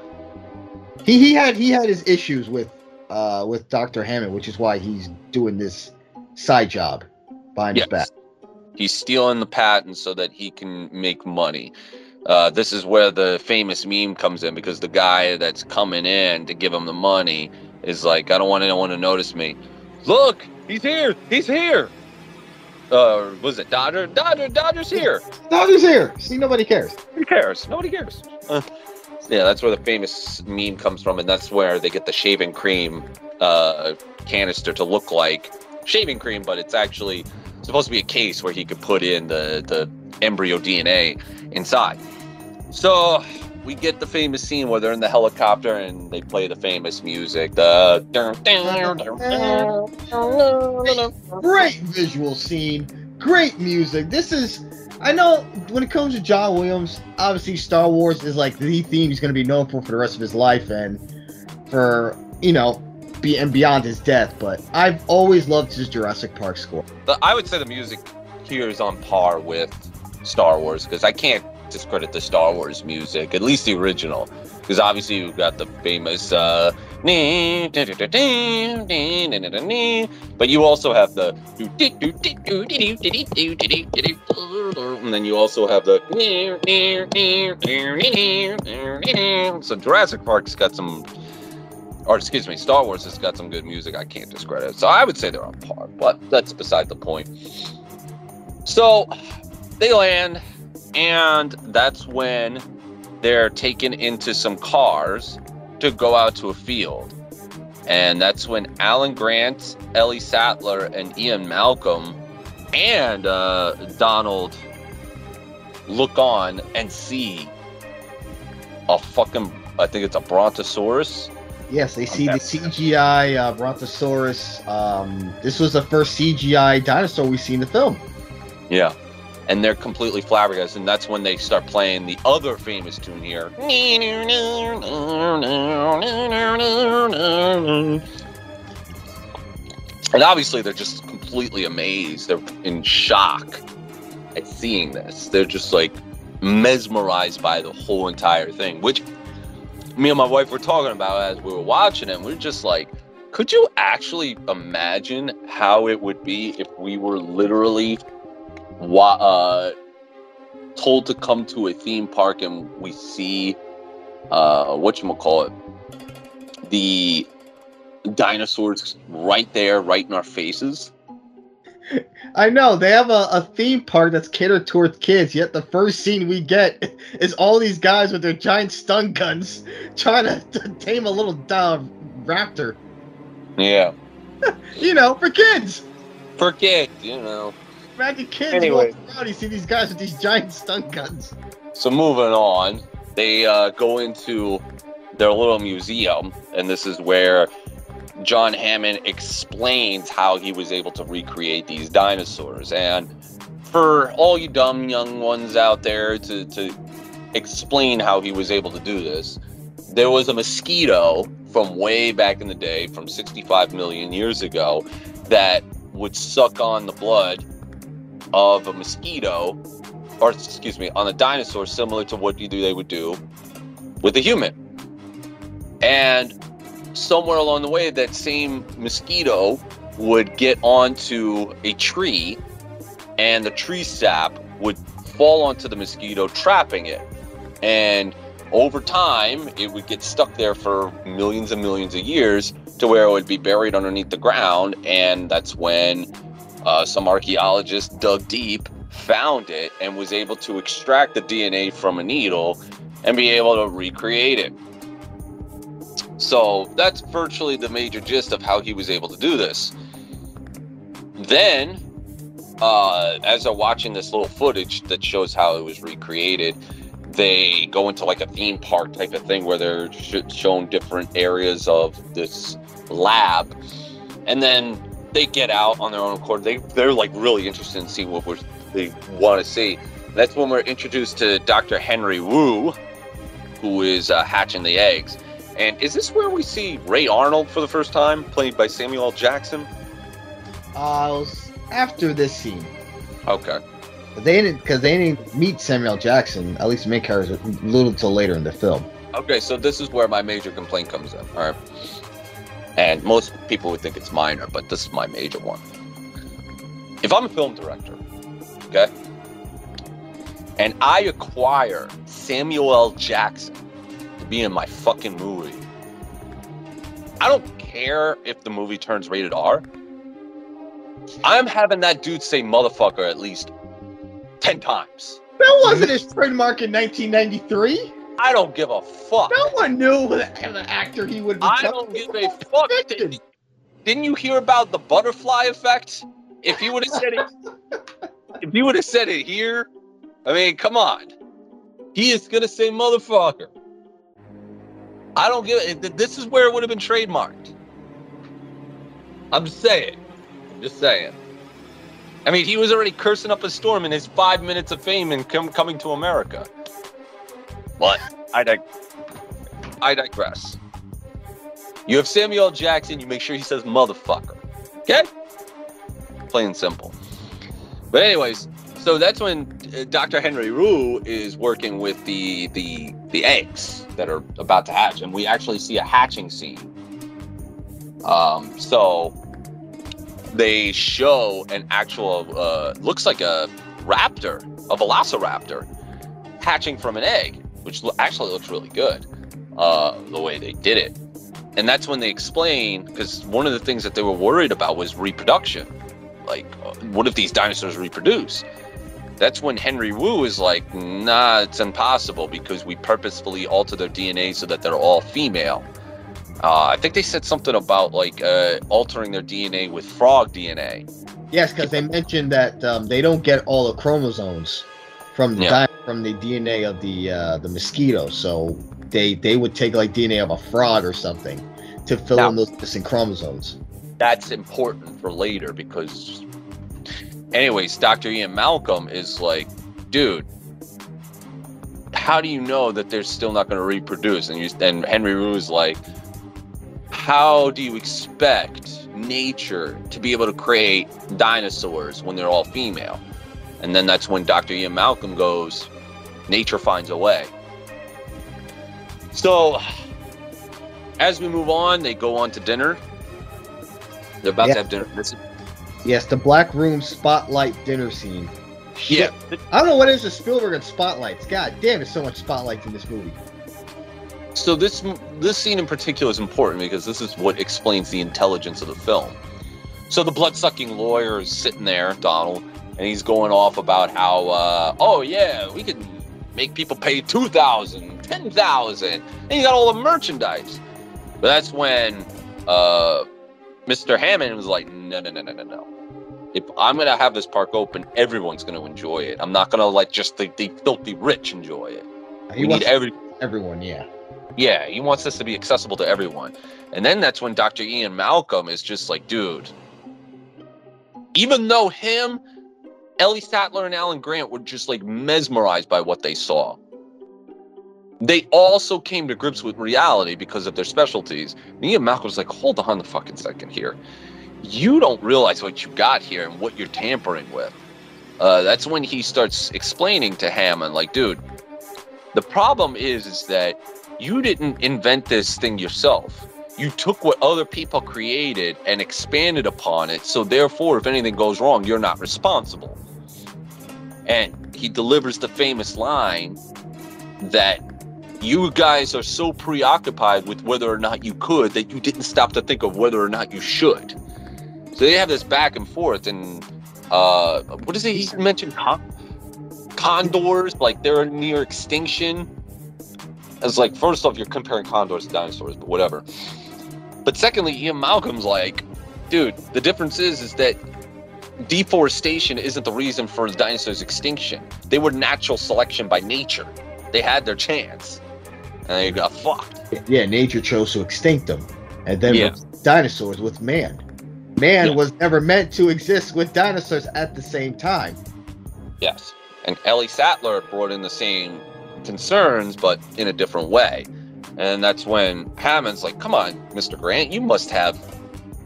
he he had he had his issues with uh with Dr. Hammond, which is why he's doing this side job behind his back. He's stealing the patent so that he can make money. Uh, this is where the famous meme comes in because the guy that's coming in to give him the money is like, I don't want anyone to notice me. Look, he's here. He's here. Uh, was it Dodger? Dodger, Dodger's here. Dodger's here. See nobody cares. Who cares? Nobody cares. Uh, yeah, that's where the famous meme comes from, and that's where they get the shaving cream uh, canister to look like shaving cream, but it's actually supposed to be a case where he could put in the, the embryo DNA inside. So we get the famous scene where they're in the helicopter and they play the famous music. The Great visual scene, great music. This is I know when it comes to John Williams, obviously Star Wars is like the theme he's gonna be known for for the rest of his life and for you know be and beyond his death, but I've always loved his Jurassic Park score. the, I would say the music here is on par with Star Wars because I can't discredit the Star Wars music, at least the original, because obviously you've got the famous. Uh, but you also have the and then you also have the so Jurassic Park's got some or excuse me, Star Wars has got some good music I can't discredit. So I would say they're on par, but that's beside the point. So they land, and that's when they're taken into some cars to go out to a field. And that's when Alan Grant, Ellie Sattler, and Ian Malcolm and uh, Donald look on and see a fucking, I think it's a Brontosaurus. Yes, they see Okay. the CGI uh, Brontosaurus. Um, this was the first CGI dinosaur we see in the film. Yeah. And they're completely flabbergasted, and that's when they start playing the other famous tune here. And obviously, they're just completely amazed. They're in shock at seeing this. They're just like mesmerized by the whole entire thing, which me and my wife were talking about as we were watching it. We are just like, could you actually imagine how it would be if we were literally uh, told to come to a theme park and we see uh, what you call it the dinosaurs right there, right in our faces. I know they have a, a theme park that's catered towards kids. Yet the first scene we get (laughs) is all these guys with their giant stun guns (laughs) trying to, to tame a little uh, raptor. Yeah, (laughs) You know, for kids. for kids, you know. Imagine kids Anyway. walking around. You see these guys with these giant stun guns. So moving on, they uh, go into their little museum, and this is where John Hammond explains how he was able to recreate these dinosaurs. And for all you dumb young ones out there to, to explain how he was able to do this, there was a mosquito from way back in the day, from 65 million years ago, that would suck on the blood of a mosquito or excuse me, on a dinosaur, similar to what they would do with a human. And somewhere along the way, that same mosquito would get onto a tree, and the tree sap would fall onto the mosquito, trapping it. And over time, it would get stuck there for millions and millions of years to where it would be buried underneath the ground. And that's when uh, some archaeologists dug deep found it and was able to extract the DNA from a needle and be able to recreate it. So that's virtually the major gist of how he was able to do this. Then, uh, as they're watching this little footage that shows how it was recreated, they go into like a theme park type of thing where they're sh- shown different areas of this lab. And then they get out on their own accord. They, they're like really interested in seeing what we're they want to see. That's when we're introduced to Dr. Henry Wu, who is uh, hatching the eggs. And is this where we see Ray Arnold for the first time, played by Samuel L. Jackson? Uh, after this scene. Okay. They didn't because they didn't meet Samuel L. Jackson. At least main characters a little till later in the film. Okay, so this is where my major complaint comes in. All right. And most people would think it's minor, but this is my major one. If I'm a film director, okay, and I acquire Samuel L. Jackson to be in my fucking movie, I don't care if the movie turns rated R. I'm having that dude say motherfucker at least 10 times. That wasn't his trademark in 1993. I don't give a fuck. No one knew what kind of actor he would become. I don't give a fuck. Didn't, didn't you hear about the butterfly effect? If you would have said it, if you would have said it here, I mean, come on. He is gonna say motherfucker. I don't give it. This is where it would have been trademarked. I'm just saying. I'm just saying. I mean, he was already cursing up a storm in his five minutes of fame and com- coming to America. But I dig- I digress. You have Samuel Jackson. You make sure he says motherfucker. Okay? Plain and simple. But anyways, so that's when uh, Dr. Henry Rue is working with the the the eggs that are about to hatch, and we actually see a hatching scene. Um, so they show an actual uh, looks like a raptor, a velociraptor, hatching from an egg, which actually looks really good. Uh, the way they did it, and that's when they explain because one of the things that they were worried about was reproduction. Like, uh, what if these dinosaurs reproduce? That's when Henry Wu is like, nah, it's impossible because we purposefully alter their DNA so that they're all female. Uh, I think they said something about like uh, altering their DNA with frog DNA. Yes, because they mentioned that um, they don't get all the chromosomes from the Yeah. di- from the DNA of the uh, the mosquito. So they they would take like DNA of a frog or something to fill Now- in those missing chromosomes. That's important for later because, anyways, Dr. Ian Malcolm is like, dude, how do you know that they're still not going to reproduce? And you and Henry Wu is like, how do you expect nature to be able to create dinosaurs when they're all female? And then that's when Dr. Ian Malcolm goes, nature finds a way. So, as we move on, they go on to dinner. They're about Yeah. to have dinner. This, Yes, the black room spotlight dinner scene. yeah, I don't know what it is with Spielberg and spotlights. God damn, there's so much spotlights in this movie. So this this scene in particular is important because this is what explains the intelligence of the film. So the blood sucking lawyer is sitting there, Donald, and he's going off about how, uh, oh yeah, we can make people pay two thousand, ten thousand, and you got all the merchandise. But that's when uh, Mr. Hammond was like, no, no, no, no, no, no. If I'm gonna have this park open, everyone's gonna enjoy it. I'm not gonna let just the, the filthy rich enjoy it. He we wants need every everyone, yeah. yeah, he wants this to be accessible to everyone. And then that's when Dr. Ian Malcolm is just like, dude, even though him, Ellie Sattler, and Alan Grant were just like mesmerized by what they saw, they also came to grips with reality because of their specialties. And Ian Malcolm's like, hold on a fucking second here. You don't realize what you got here and what you're tampering with. Uh, that's when he starts explaining to Hammond, like, dude, the problem is, is that you didn't invent this thing yourself. You took what other people created and expanded upon it. So therefore, if anything goes wrong, you're not responsible. And he delivers the famous line that you guys are so preoccupied with whether or not you could that you didn't stop to think of whether or not you should. So they have this back and forth, and uh, what does he mentioned Con- condors, like they're near extinction. It's like first off, you're comparing condors to dinosaurs, but whatever. But secondly, Ian Malcolm's like, dude, the difference is is that deforestation isn't the reason for the dinosaurs' extinction. They were natural selection by nature. They had their chance, and they got fucked. Yeah, nature chose to extinct them. And then Yeah. with dinosaurs with man. Man Yeah. was never meant to exist with dinosaurs at the same time. Yes. And Ellie Sattler brought in the same concerns, but in a different way. And that's when Hammond's like, come on, Mr. Grant, you must have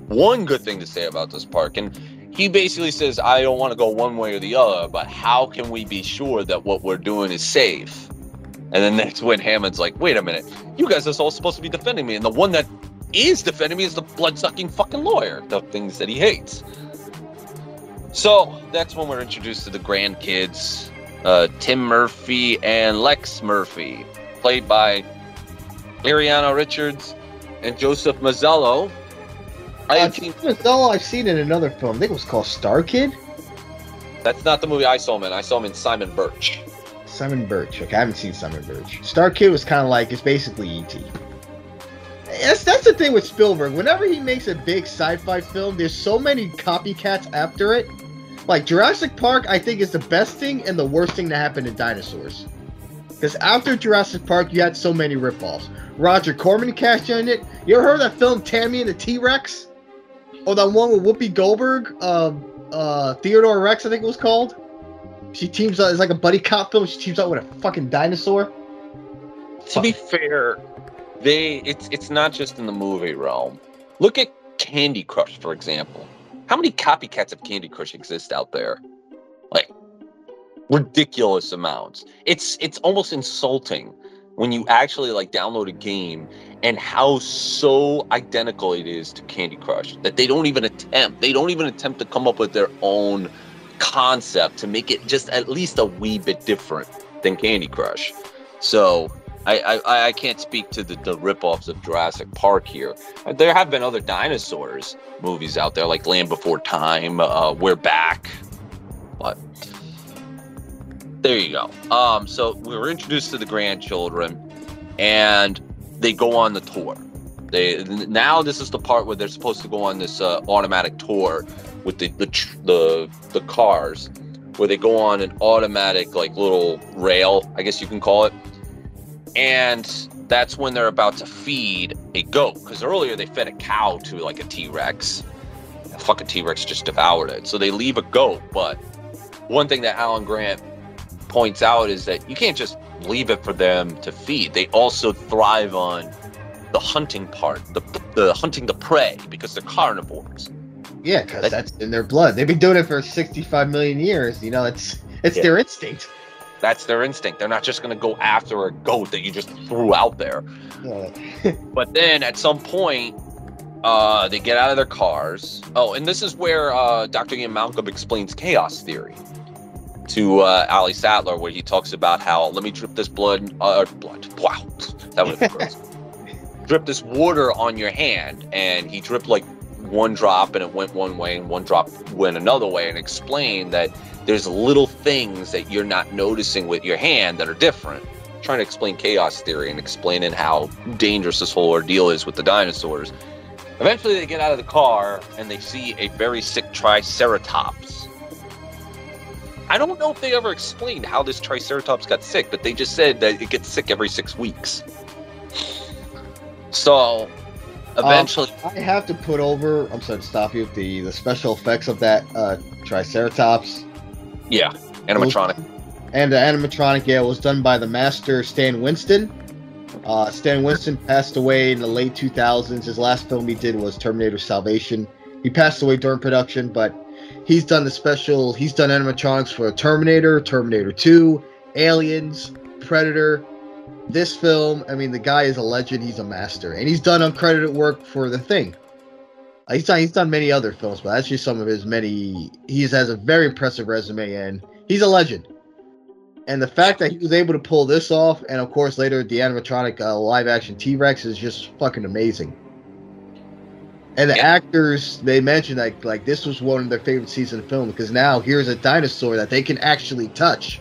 one good thing to say about this park. And he basically says, I don't want to go one way or the other, but how can we be sure that what we're doing is safe? And then that's when Hammond's like, wait a minute, you guys are all supposed to be defending me. And the one that is defending me is the blood sucking fucking lawyer, the things that he hates. So that's when we're introduced to the grandkids, uh, Tim Murphy and Lex Murphy, played by Ariana Richards and Joseph Mazzello. I Uh, Mazzello I've seen in another film. I think it was called Star Kid. that's not the movie I saw him in. I saw him in Simon Birch. Simon Birch. Okay, I haven't seen Simon Birch. Star Kid was kind of like it's basically E.T. That's that's the thing with Spielberg. Whenever he makes a big sci-fi film, there's so many copycats after it. Like Jurassic Park, I think is the best thing and the worst thing to happen to dinosaurs. Because after Jurassic Park, you had so many ripoffs. Roger Corman cast in it. You ever heard of that film Tammy and the T Or that one with Whoopi Goldberg, uh, uh, Theodore Rex, I think it was called. She teams up. It's like a buddy cop film. She teams up with a fucking dinosaur. To be fair, they it's it's not just in the movie realm. Look at Candy Crush, for example. How many copycats of Candy Crush exist out there? Like ridiculous amounts. It's it's almost insulting when you actually like download a game and how so identical it is to Candy Crush that they don't even attempt. They don't even attempt to come up with their own concept to make it just at least a wee bit different than Candy Crush. So I, I, I can't speak to the, the rip-offs of Jurassic Park here. Uh, There have been other dinosaurs movies out there, like Land Before Time, uh, We're Back, but there you go. Um, so we were introduced to the grandchildren, and they go on the tour. They now this is the part where they're supposed to go on this uh, automatic tour with the the, the the cars, where they go on an automatic like little rail, I guess you can call it, and that's when they're about to feed a goat because earlier they fed a cow to like a T-Rex. A fucking T-Rex just devoured it. So they leave a goat, but one thing that Alan Grant points out is that you can't just leave it for them to feed. They also thrive on the hunting part, the the hunting the prey because they're carnivores. Yeah, because That- that's in their blood. They've been doing it for 65 million years. You know, it's it's Yeah. their instinct. That's their instinct. They're not just going to go after a goat that you just threw out there. Yeah. (laughs) But then at some point, uh, they get out of their cars. Oh, and this is where uh, Dr. Ian Malcolm explains chaos theory to uh, Ali Sattler, where he talks about how let me drip this blood, uh, blood, wow, That would be gross. (laughs) Drip this water on your hand, and he dripped like one drop, and it went one way, and one drop went another way, and explained that there's little things that you're not noticing with your hand that are different. Trying to explain chaos theory and explaining how dangerous this whole ordeal is with the dinosaurs. Eventually, they get out of the car and they see a very sick Triceratops. I don't know if they ever explained how this Triceratops got sick, but they just said that it gets sick every six weeks. So, eventually, um, I have to put over. I'm sorry to stop you. The the special effects of that uh, Triceratops. Yeah, animatronic. And the animatronic, yeah, was done by the master Stan Winston. Uh, Stan Winston passed away in the late 2000s. His last film he did was Terminator Salvation. He passed away during production, but he's done the special. He's done animatronics for Terminator, Terminator 2, Aliens, Predator. This film, I mean, the guy is a legend. He's a master, and he's done uncredited work for The Thing. Uh, he's done he's done many other films, but that's just some of his many. He has a very impressive resume, and he's a legend. And the fact that he was able to pull this off, and of course later the animatronic uh, live action T Rex is just fucking amazing. And the yeah. actors they mentioned like like this was one of their favorite scenes in the film because now here's a dinosaur that they can actually touch.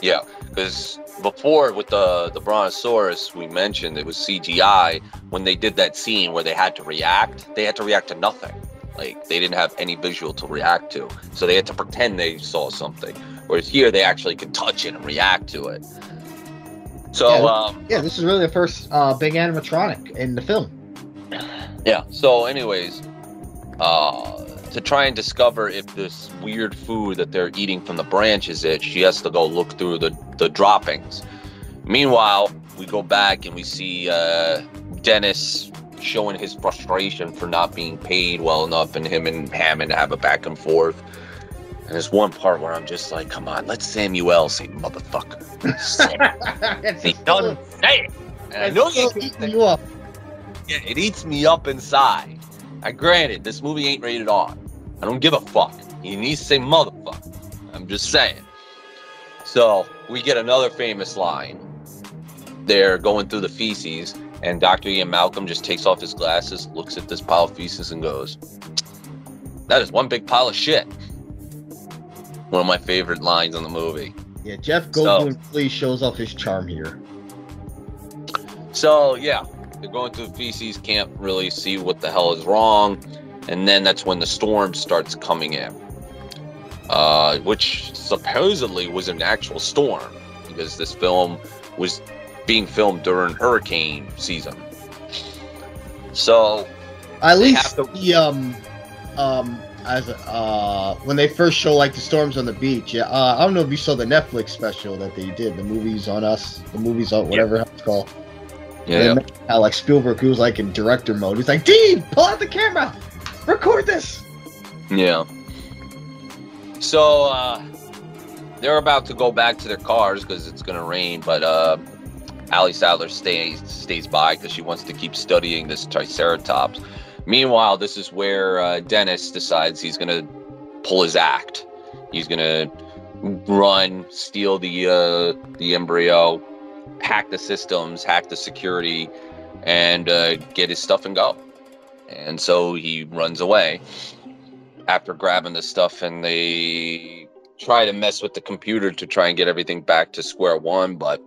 Yeah, because before with the the brontosaurus we mentioned it was cgi when they did that scene where they had to react they had to react to nothing. Like they didn't have any visual to react to. So they had to pretend they saw something. Whereas here they actually could touch it and react to it. So yeah, um, yeah this is really the first uh, big animatronic in the film yeah so anyways uh to try and discover if this weird food that they're eating from the branch is it, she has to go look through the, the droppings. Meanwhile, we go back and we see uh, Dennis showing his frustration for not being paid well enough, and him and Hammond have a back and forth. And there's one part where I'm just like, come on, let Samuel say motherfucker. (laughs) he doesn't say it. I know you eating you up. Yeah, it eats me up inside. I granted, this movie ain't rated R. I don't give a fuck. He needs to say motherfucker. I'm just saying. So we get another famous line. They're going through the feces, and Dr. Ian Malcolm just takes off his glasses, looks at this pile of feces, and goes, That is one big pile of shit. One of my favorite lines in the movie. Yeah, Jeff Goldblum so, really shows off his charm here. So, yeah, they're going to the feces, can't really see what the hell is wrong and then that's when the storm starts coming in, uh, which supposedly was an actual storm because this film was being filmed during hurricane season. So, at least to- the um um as uh when they first show like the storms on the beach. Yeah, uh, I don't know if you saw the Netflix special that they did, the movies on us, the movies on whatever yeah. it's called. Yeah, how like Spielberg, who was like in director mode. He's like, Dean, pull out the camera. Record this. Yeah. So uh, they're about to go back to their cars because it's gonna rain, but uh, Ali Sattler stays stays by because she wants to keep studying this Triceratops. Meanwhile, this is where uh, Dennis decides he's gonna pull his act. He's gonna run, steal the uh, the embryo, hack the systems, hack the security, and uh, get his stuff and go. And so he runs away after grabbing the stuff and they try to mess with the computer to try and get everything back to square one, but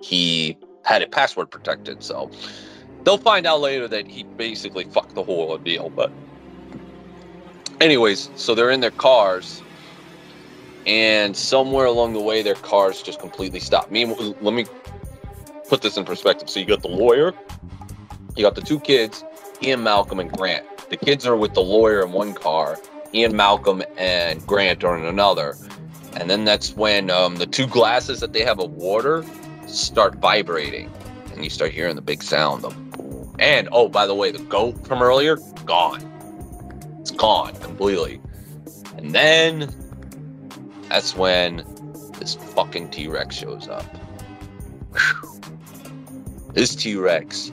he had it password protected. So they'll find out later that he basically fucked the whole ordeal. But, anyways, so they're in their cars, and somewhere along the way, their cars just completely stop. Me, let me put this in perspective. So you got the lawyer, you got the two kids, Ian Malcolm and Grant. The kids are with the lawyer in one car. Ian Malcolm and Grant are in another. And then that's when um, the two glasses that they have of water start vibrating. And you start hearing the big sound of boom. And oh, by the way, the goat from earlier, gone. It's gone completely. And then that's when this fucking T Rex shows up. Whew. This T Rex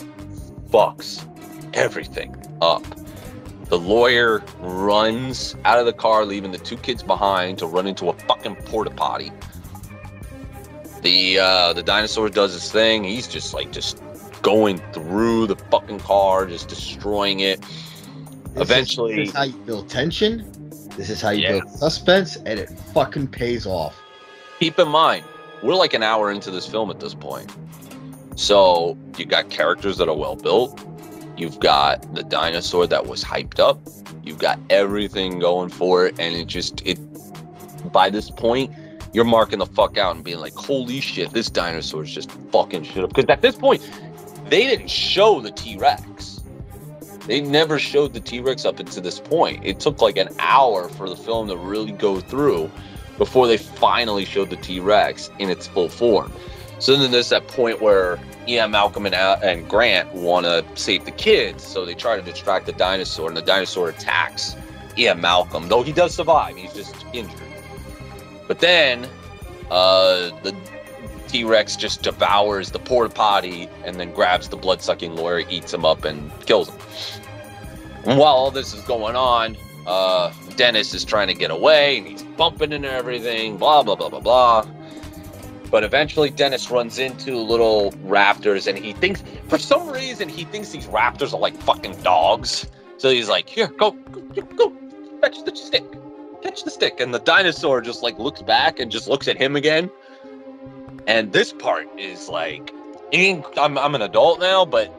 fucks everything up. The lawyer runs out of the car, leaving the two kids behind to run into a fucking porta potty. The uh, the dinosaur does his thing. He's just like just going through the fucking car, just destroying it. This Eventually- is, how you build tension. This is how you Yeah. build suspense, and it fucking pays off. Keep in mind, we're like an hour into this film at this point. So you've got characters that are well built. You've got the dinosaur that was hyped up. You've got everything going for it, and it just it. By this point, you're marking the fuck out and being like, "Holy shit, this dinosaur is just fucking shit up." Because at this point, they didn't show the T Rex. They never showed the T Rex up until this point. It took like an hour for the film to really go through before they finally showed the T Rex in its full form. So then there's that point where Ian Malcolm and, and Grant want to save the kids, so they try to distract the dinosaur, and the dinosaur attacks Ian Malcolm, though he does survive. He's just injured. But then uh, the T Rex just devours the porta potty and then grabs the blood sucking lawyer, eats him up, and kills him. And while all this is going on, uh, Dennis is trying to get away and he's bumping into everything, blah, blah, blah, blah, blah. But eventually, Dennis runs into little raptors and he thinks, for some reason, he thinks these raptors are like fucking dogs. So he's like, here, go, go, go, fetch the stick, catch the stick. And the dinosaur just like looks back and just looks at him again. And this part is like, I'm, I'm an adult now, but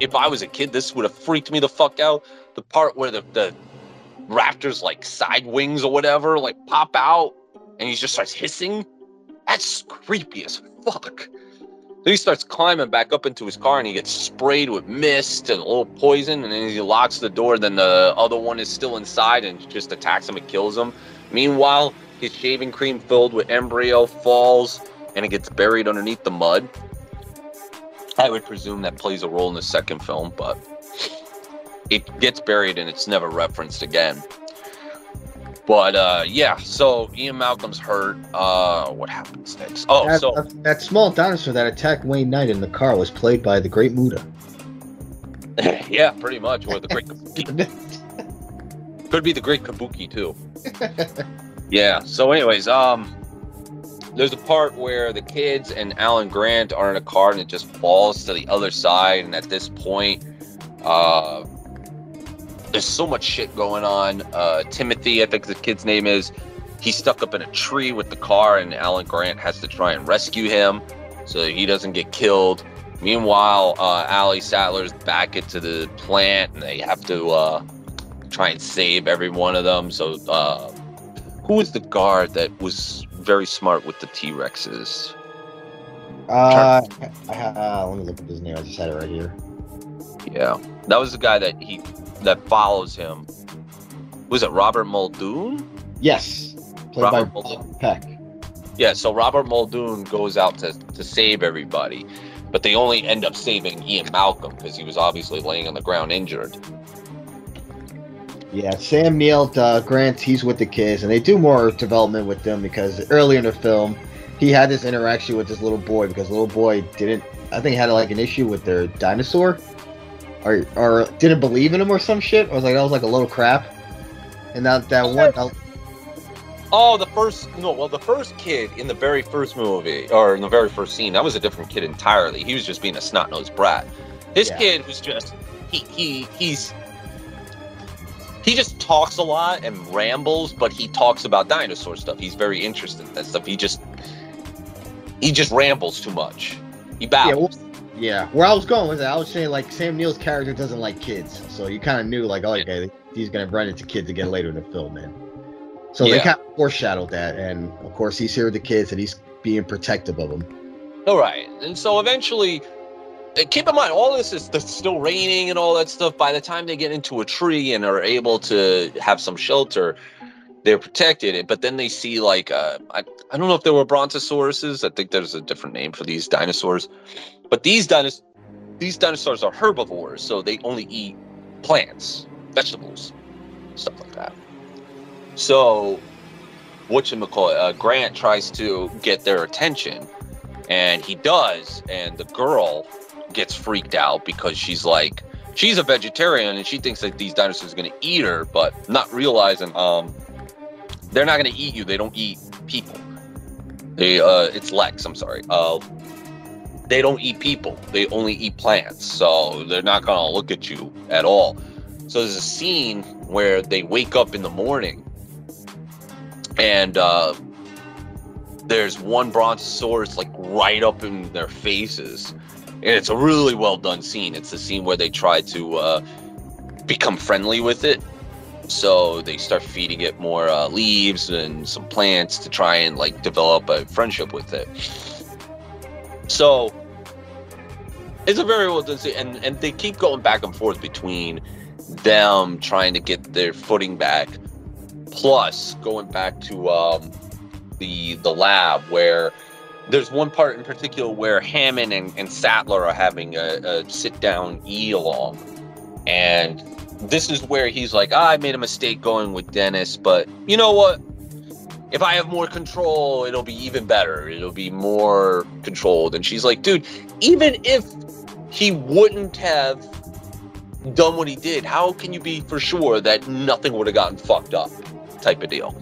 if I was a kid, this would have freaked me the fuck out. The part where the, the raptors like side wings or whatever like pop out and he just starts hissing. That's creepy as fuck. So he starts climbing back up into his car and he gets sprayed with mist and a little poison and then he locks the door. Then the other one is still inside and just attacks him and kills him. Meanwhile, his shaving cream filled with embryo falls and it gets buried underneath the mud. I would presume that plays a role in the second film, but it gets buried and it's never referenced again. But uh, yeah, so Ian Malcolm's hurt. Uh, what happens next? Oh, that, so that, that small dinosaur that attacked Wayne Knight in the car was played by the Great Muta. (laughs) yeah, pretty much. Or the Great Kabuki. (laughs) Could be the Great Kabuki too. (laughs) Yeah. So, anyways, um, there's a part where the kids and Alan Grant are in a car and it just falls to the other side, and at this point, uh, there's so much shit going on. Uh, Timothy, I think the kid's name is, he's stuck up in a tree with the car, and Alan Grant has to try and rescue him so he doesn't get killed. Meanwhile, uh, Ali Sattler's back into the plant, and they have to uh, try and save every one of them. So, uh, the guard that was very smart with the T Rexes? Uh, uh, let me look at his name. I just had it right here. Yeah, that was the guy that he that follows him. Was it Robert Muldoon? Yes, played Robert by Muldoon. Peck. Yeah, so Robert Muldoon goes out to, to save everybody, but they only end up saving Ian Malcolm because he was obviously laying on the ground injured. Yeah, Sam Neill, uh, Grant, he's with the kids, and they do more development with them because earlier in the film, he had this interaction with this little boy because the little boy didn't, I think, had like an issue with their dinosaur, or or didn't believe in him or some shit. I was like, that was like a little crap. And that that one, Oh, the first no, well, the first kid in the very first movie or in the very first scene, that was a different kid entirely. He was just being a snot nosed brat. This Yeah. kid was just he he he's he just talks a lot and rambles, but he talks about dinosaur stuff. He's very interested in that stuff. He just he just rambles too much. He yeah, babbles. well, yeah. Where I was going was that I was saying like Sam Neill's character doesn't like kids, so you kind of knew like, oh, okay, he's gonna run into kids again later in the film, man. So they kind of foreshadowed that, and of course he's here with the kids, and he's being protective of them. All right, and so eventually, uh, keep in mind all this is still raining and all that stuff. By the time they get into a tree and are able to have some shelter, they're protected. But then they see like uh, I I don't know if they were brontosauruses. I think there's a different name for these dinosaurs, but these dinos these dinosaurs are herbivores, so they only eat plants, vegetables, stuff like that. So, what you call? Uh, Grant tries to get their attention, and he does, and the girl gets freaked out because she's like, she's a vegetarian and she thinks that these dinosaurs are gonna eat her, but not realizing um they're not gonna eat you. They don't eat people. They, uh, it's Lex. I'm sorry. Uh, they don't eat people. They only eat plants. So they're not gonna look at you at all. So there's a scene where they wake up in the morning, and uh, there's one brontosaurus like right up in their faces, it's a really well done scene. It's the scene where they try to uh, become friendly with it. So they start feeding it more uh, leaves and some plants to try and like develop a friendship with it. So it's a very well done scene, and and they keep going back and forth between them trying to get their footing back, plus going back to um, the the lab where there's one part in particular where Hammond and, and Sattler are having a, a sit down e along, and this is where he's like, ah, I made a mistake going with Dennis, but you know what? If I have more control, it'll be even better. It'll be more controlled. And she's like, dude, even if he wouldn't have done what he did, how can you be for sure that nothing would have gotten fucked up? Type of deal.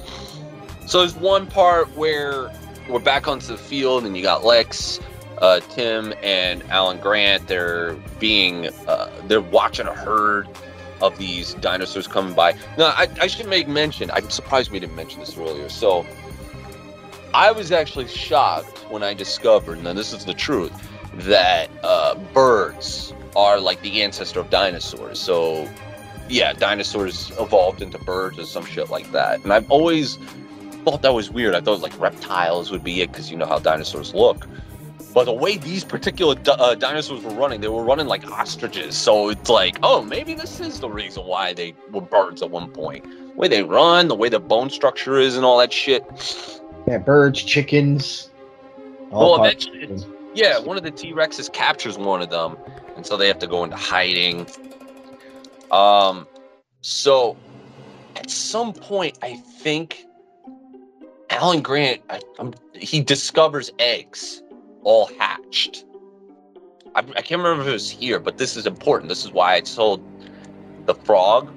So there's one part where we're back onto the field and you got Lex, uh, Tim, and Alan Grant. They're being, uh, they're watching a herd of these dinosaurs coming by. Now, I, I should make mention, I'm surprised we didn't mention this earlier. So I was actually shocked when I discovered, and this is the truth, that uh, birds are like the ancestor of dinosaurs. So, yeah, dinosaurs evolved into birds or some shit like that. And I've always thought that was weird. I thought like reptiles would be it because you know how dinosaurs look. But the way these particular di- uh, dinosaurs were running, they were running like ostriches. So it's like, oh, maybe this is the reason why they were birds at one point. The way they run, the way the bone structure is, and all that shit. Yeah, birds, chickens. Well, eventually, yeah, one of the T Rexes captures one of them, and so they have to go into hiding. Um, so at some point, I think Alan Grant, I, he discovers eggs all hatched. I, I can't remember if it was here, but this is important. This is why I told the frog.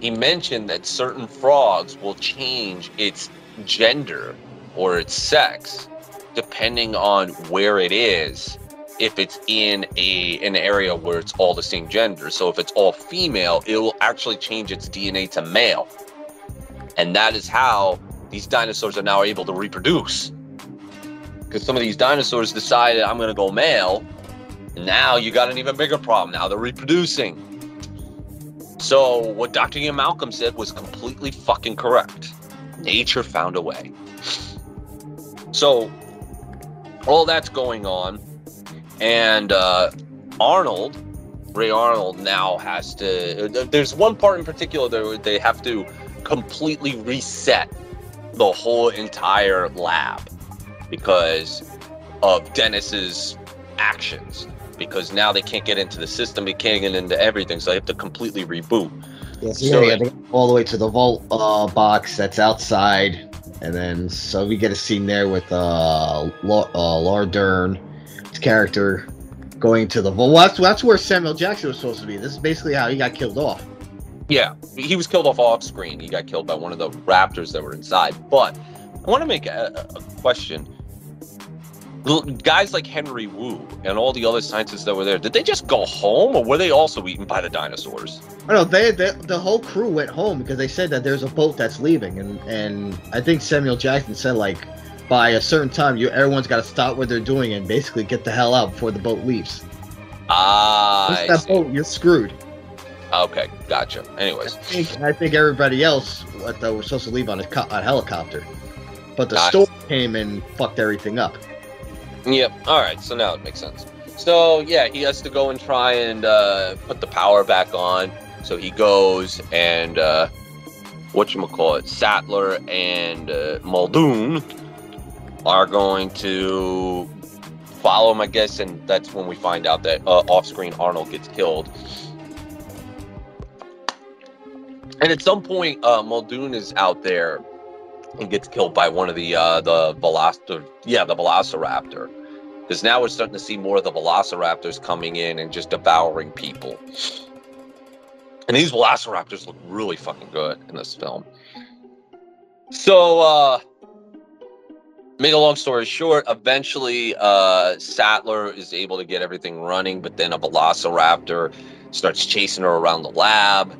He mentioned that certain frogs will change its gender or its sex depending on where it is if it's in a an area where it's all the same gender so if it's all female it will actually change its dna to male and that is how these dinosaurs are now able to reproduce. Because some of these dinosaurs decided i'm going to go male. And now you got an even bigger problem. Now they're reproducing. So what dr ian malcolm said was completely fucking correct. Nature found a way. So all that's going on and uh, arnold ray arnold now has to there's one part in particular that they have to completely reset the whole entire lab because of dennis's actions because now they can't get into the system they can't get into everything so they have to completely reboot Yeah, so, So- yeah, all the way to the vault uh, box that's outside, and then so we get a scene there with uh, La- uh Laura Dern, his character, going to the vault. Well, that's, that's where Samuel Jackson was supposed to be. This is basically how he got killed off. Yeah, he was killed off off screen. He got killed by one of the raptors that were inside. But I want to make a, a question. Guys like Henry Wu and all the other scientists that were there, did they just go home or were they also eaten by the dinosaurs? I know they, they the whole crew went home because they said that there's a boat that's leaving, and and I think Samuel Jackson said like by a certain time you everyone's got to stop what they're doing and basically get the hell out before the boat leaves. Ah, that see. boat, you're screwed. Okay, gotcha. Anyways, I think, I think everybody else what, was supposed to leave on a, co- a helicopter, but the Nice. storm came and fucked everything up. Yep. All right. So now it makes sense. So yeah, he has to go and try and uh, put the power back on. So he goes and uh, what you call it, Sattler and uh, Muldoon are going to follow him, I guess, and that's when we find out that uh, off-screen Arnold gets killed. And at some point, uh, Muldoon is out there and gets killed by one of the uh, the Velociraptor, yeah, the Velociraptor. Because now we're starting to see more of the Velociraptors coming in and just devouring people. And these Velociraptors look really fucking good in this film. So uh make a long story short, eventually uh, Sattler is able to get everything running, but then a Velociraptor starts chasing her around the lab.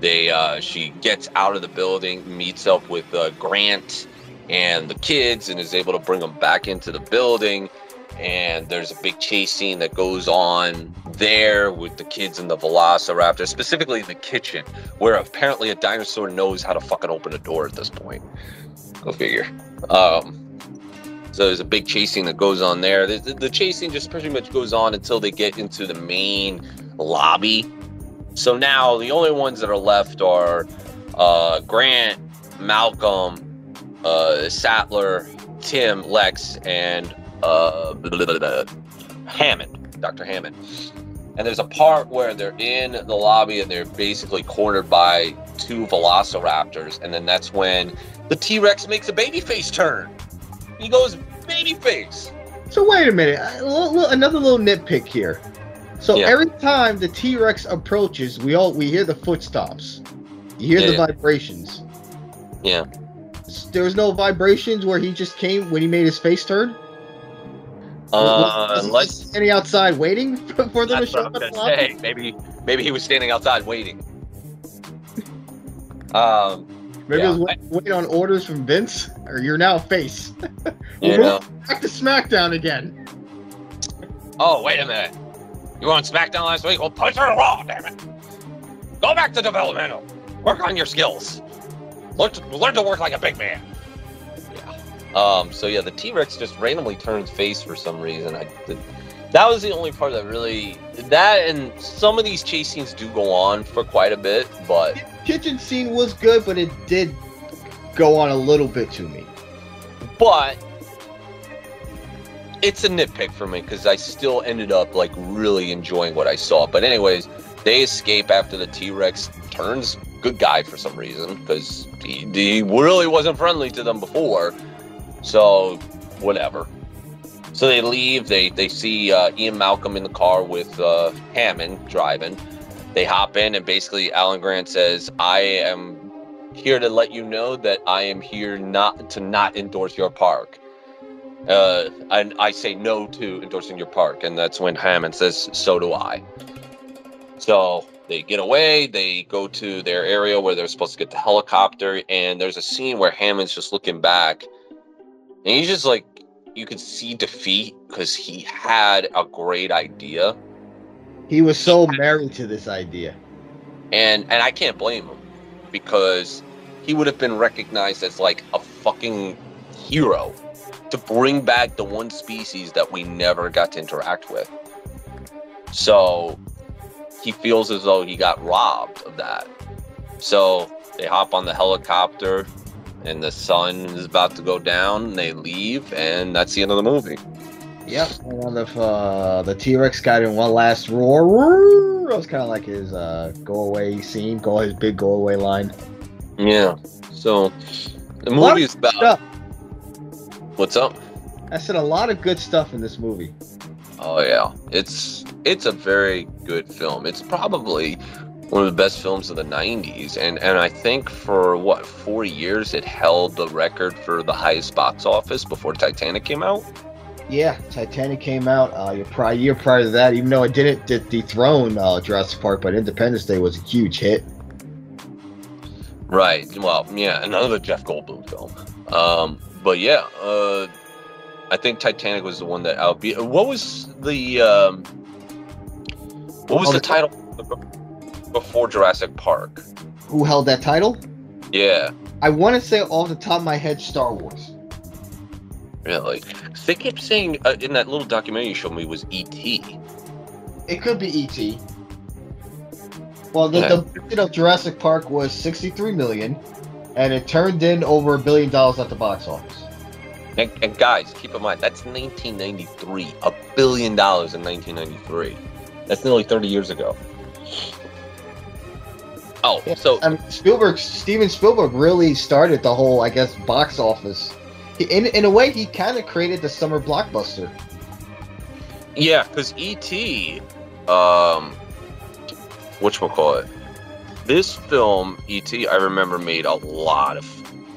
They uh, she gets out of the building, meets up with uh, Grant and the kids, and is able to bring them back into the building. And there's a big chase scene that goes on there with the kids and the Velociraptor, specifically in the kitchen, where apparently a dinosaur knows how to fucking open a door at this point. Go figure. Um, so there's a big chasing that goes on there. The, the, the chasing just pretty much goes on until they get into the main lobby. So now the only ones that are left are uh, Grant, Malcolm, uh, Sattler, Tim, Lex, and uh, blah, blah, blah, Hammond, Dr. Hammond. And there's a part where they're in the lobby and they're basically cornered by two velociraptors. And then that's when the T Rex makes a baby face turn. He goes baby face. So wait a minute, another little nitpick here. So Yeah. every time the T Rex approaches, we all we hear the footsteps. You hear Yeah, the yeah. vibrations. Yeah. There was no vibrations where he just came when he made his face turn. Uh, let's. standing outside waiting (laughs) for, them to show up. I'm the gonna say. Maybe, maybe he was standing outside waiting. Um, Maybe Yeah, wait, waiting on orders from Vince, or you're now face. (laughs) you know. Back to SmackDown again. Oh, wait a minute. You were on SmackDown last week? Well, push her to Raw, damn it. Go back to developmental. Work on your skills. Learn to, learn to work like a big man. Yeah. Um. So yeah, the T Rex just randomly turns face for some reason. I. The, that was the only part that really that and some of these chase scenes do go on for quite a bit, but Kitchen scene was good, but it did go on a little bit to me. but it's a nitpick for me because I still ended up like really enjoying what I saw. But anyways, they escape after the T Rex turns good guy for some reason because he, he really wasn't friendly to them before. So whatever. So they leave. They they see uh, Ian Malcolm in the car with uh, Hammond driving. They hop in and basically Alan Grant says, "I am here to let you know that I am here not to not endorse your park." Uh, and I say no to endorsing your park, and that's when Hammond says, "So do I." So they get away. They go to their area where they're supposed to get the helicopter, and there's a scene where Hammond's just looking back, and he's just like, you could see defeat because he had a great idea, He was so married to this idea. and and I can't blame him because he would have been recognized as like a fucking hero to bring back the one species that we never got to interact with. So he feels as though he got robbed of that. So they hop on the helicopter and the sun is about to go down. They leave, and that's the end of the movie. Yep. And the uh, the T Rex got in one last roar. roar. That was kind of like his uh, go away scene, go his big go away line. Yeah. So the movie is about Stuff. What's up? I said a lot of good stuff in this movie. Oh yeah, it's it's a very good film. It's probably one of the best films of the '90s, and and I think for what four years it held the record for the highest box office before Titanic came out. Yeah, Titanic came out uh, a prior year prior to that. Even though it didn't de- dethrone uh, Jurassic Park, but Independence Day was a huge hit. Right. Well, yeah, another Jeff Goldblum film. Um, but yeah, uh, I think Titanic was the one that outbeat. What was the um, what was Oh, the the- title before Jurassic Park? Who held that title? Yeah, I want to say off the top of my head, Star Wars. really. They kept saying uh, in that little documentary you showed me was E.T. It could be ET. Well, the, Yeah. the budget of Jurassic Park was 63 million, and it turned in over a billion dollars at the box office. And, and guys, keep in mind that's 1993, a billion dollars in 1993. That's nearly 30 years ago. Oh, Yeah. so I mean, Spielberg, Steven Spielberg really started the whole, I guess, box office. He, in, in a way, he kind of created the summer blockbuster. Yeah, because E.T., um, whatchamacallit, this film, E.T., I remember made a lot of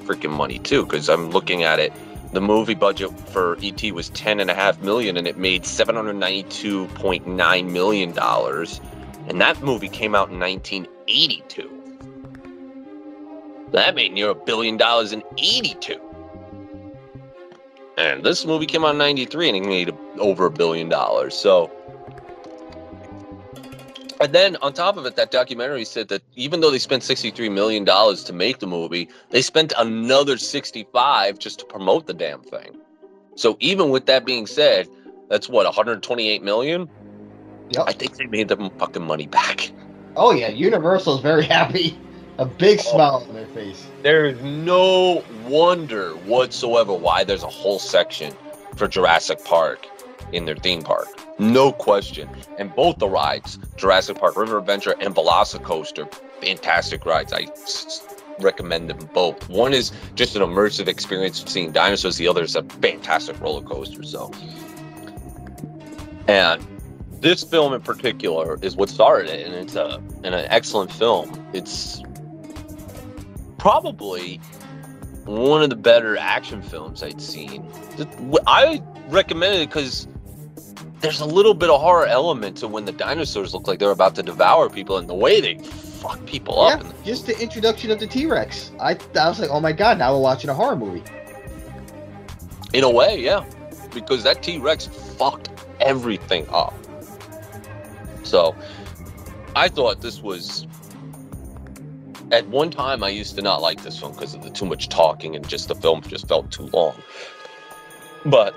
freaking money too, because I'm looking at it. The movie budget for ET was ten and a half million, and it made seven hundred ninety-two point nine million dollars. And that movie came out in 1982. That made near a billion dollars in 82. And this movie came out in 93 and it made over a billion dollars. So, and then on top of it, that documentary said that even though they spent $63 million to make the movie, they spent another 65 just to promote the damn thing. So even with that being said, that's what, 128 million? Yep. I think they made them fucking money back. Oh yeah, Universal's very (laughs) happy. A big Oh. smile on their face. There is no wonder whatsoever why there's a whole section for Jurassic Park in their theme park. No question. And both the rides, Jurassic Park River Adventure and Velocicoaster, fantastic rides. I recommend them both. One is just an immersive experience of seeing dinosaurs. The other is a fantastic roller coaster. So, and this film in particular is what started it, and it's a and an excellent film. It's probably one of the better action films I'd seen. I recommended it because there's a little bit of horror element to when the dinosaurs look like they're about to devour people and the way they fuck people up. Yeah, And just the introduction of the T Rex. I I was like, oh my god, now we're watching a horror movie. in a way, yeah, because that T Rex fucked everything up. So I thought this was. At one time, I used to not like this film because of the too much talking and just the film just felt too long. But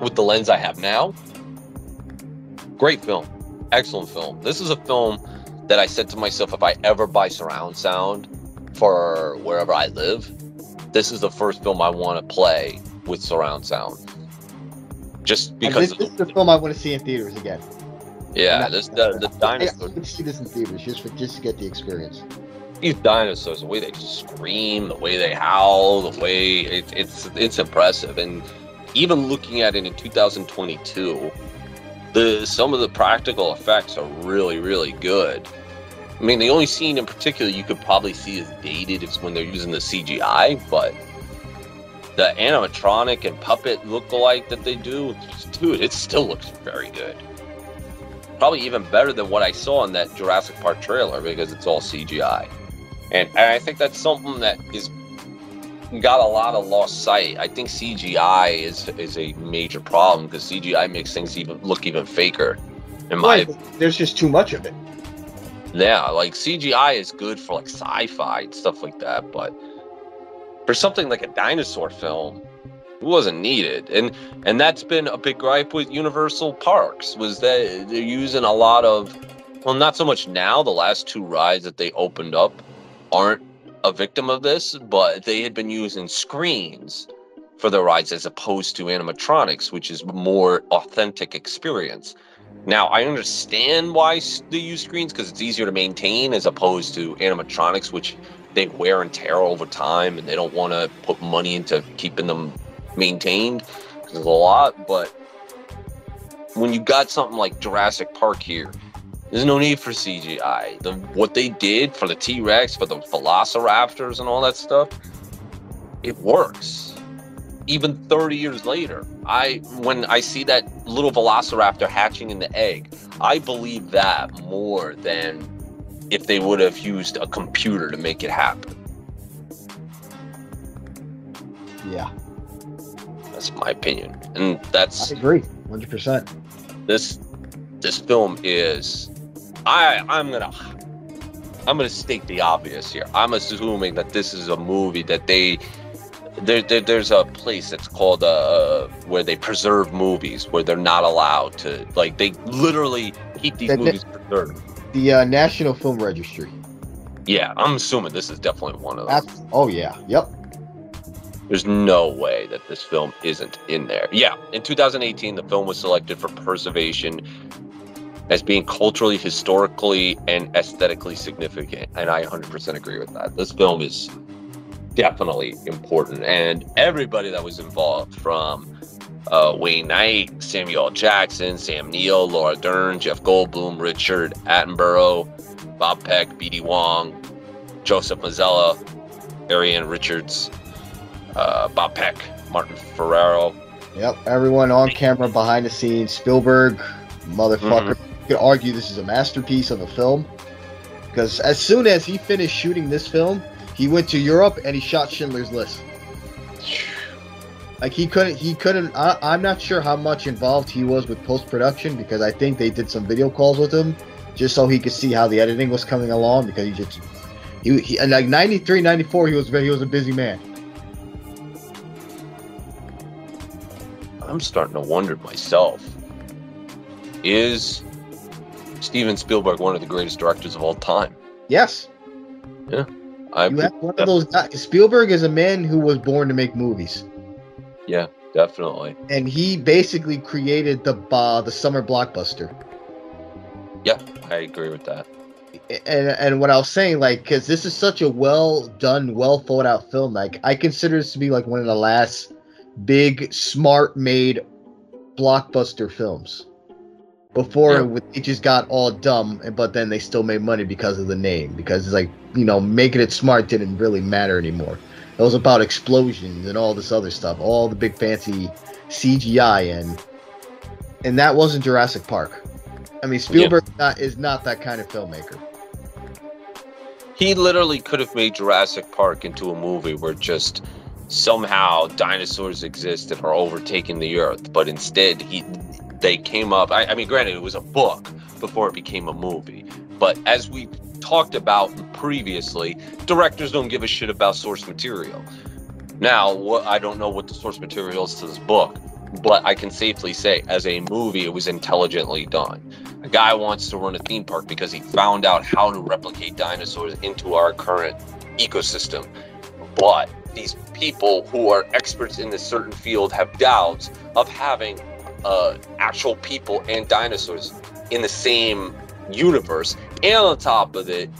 with the lens I have now, great film, excellent film. This is a film that I said to myself, if I ever buy surround sound for wherever I live, this is the first film I want to play with surround sound. Just And because, this, this is the film I want to see in theaters again. yeah, Not- this the, the I, I dinosaurs, see this in theaters just for just to get the experience. these dinosaurs, the way they scream, the way they howl, the way it, it's it's impressive. And even looking at it in 2022, the some of the practical effects are really really good. I mean, the only scene in particular you could probably see is dated is when they're using the CGI, but the animatronic and puppet look-alike that they do, dude, it still looks very good. Probably even better than what I saw in that Jurassic Park trailer because it's all CGI. And, and I think that's something that is got a lot of lost sight. I think CGI is is a major problem because CGI makes things even look even faker. In my Right, there's just too much of it. yeah, like CGI is good for like sci-fi and stuff like that, but for something like a dinosaur film, it wasn't needed. And and that's been a big gripe with Universal Parks was that they're using a lot of well, not so much now. The last two rides that they opened up aren't a victim of this, but they had been using screens for the rides as opposed to animatronics, which is more authentic experience. Now, I understand why they use screens because it's easier to maintain as opposed to animatronics, which they wear and tear over time and they don't want to put money into keeping them maintained because there's a lot. But when you got something like Jurassic Park here, there's no need for CGI. The, what they did for the T Rex, for the Velociraptors, and all that stuff, it works even 30 years later i when i see that little velociraptor hatching in the egg i believe that more than if they would have used a computer to make it happen Yeah, that's my opinion and that's I agree, hundred percent. this this film is i i'm gonna i'm gonna state the obvious here i'm assuming that this is a movie that they there, there there's a place that's called uh where they preserve movies where they're not allowed to like they literally keep these that- movies preserved The uh, National Film Registry. yeah i'm assuming this is definitely one of them That's, oh yeah, yep. There's no way that this film isn't in there. Yeah, in 2018, the film was selected for preservation as being culturally, historically, and aesthetically significant. And I 100% agree with that. This film is definitely important. And everybody that was involved from uh, Wayne Knight, Samuel Jackson, Sam Neill, Laura Dern, Jeff Goldblum, Richard Attenborough, Bob Peck, B.D. Wong, Joseph Mazzello, Ariana Richards, uh, Bob Peck, Martin Ferrero. Yep, everyone on camera, behind the scenes. Spielberg, motherfucker. Mm-hmm. Could argue this is a masterpiece of a film. Because as soon as he finished shooting this film, he went to Europe and he shot Schindler's List. Like he couldn't, he couldn't. I, I'm not sure how much involved he was with post production because I think they did some video calls with him just so he could see how the editing was coming along because he just he, he like 93 94 he was he was a busy man I'm starting to wonder myself. Is Steven Spielberg one of the greatest directors of all time? yes Yeah. I you have one of those guys spielberg is a man who was born to make movies yeah, definitely. and he basically created the uh, the summer blockbuster Yeah, I agree with that. and and what I was saying, like, because this is such a well done, well thought out film. Like, I consider this to be like one of the last big, smart made blockbuster films. Before Yeah. it just got all dumb, but then they still made money because of the name. Because it's like you know, making it smart didn't really matter anymore. It was about explosions and all this other stuff, all the big fancy CGI and and that wasn't Jurassic Park. I mean, Spielberg not, is not that kind of filmmaker. He literally could have made Jurassic Park into a movie where just somehow dinosaurs exist and are overtaking the earth, but instead he they came up. I, I mean, granted, it was a book before it became a movie, but as we talked about previously, directors don't give a shit about source material. Now, what I don't know what the source material is to this book, but I can safely say, as a movie, it was intelligently done. A guy wants to run a theme park because he found out how to replicate dinosaurs into our current ecosystem. But these people who are experts in this certain field have doubts of having uh, actual people and dinosaurs in the same universe. And on top of it,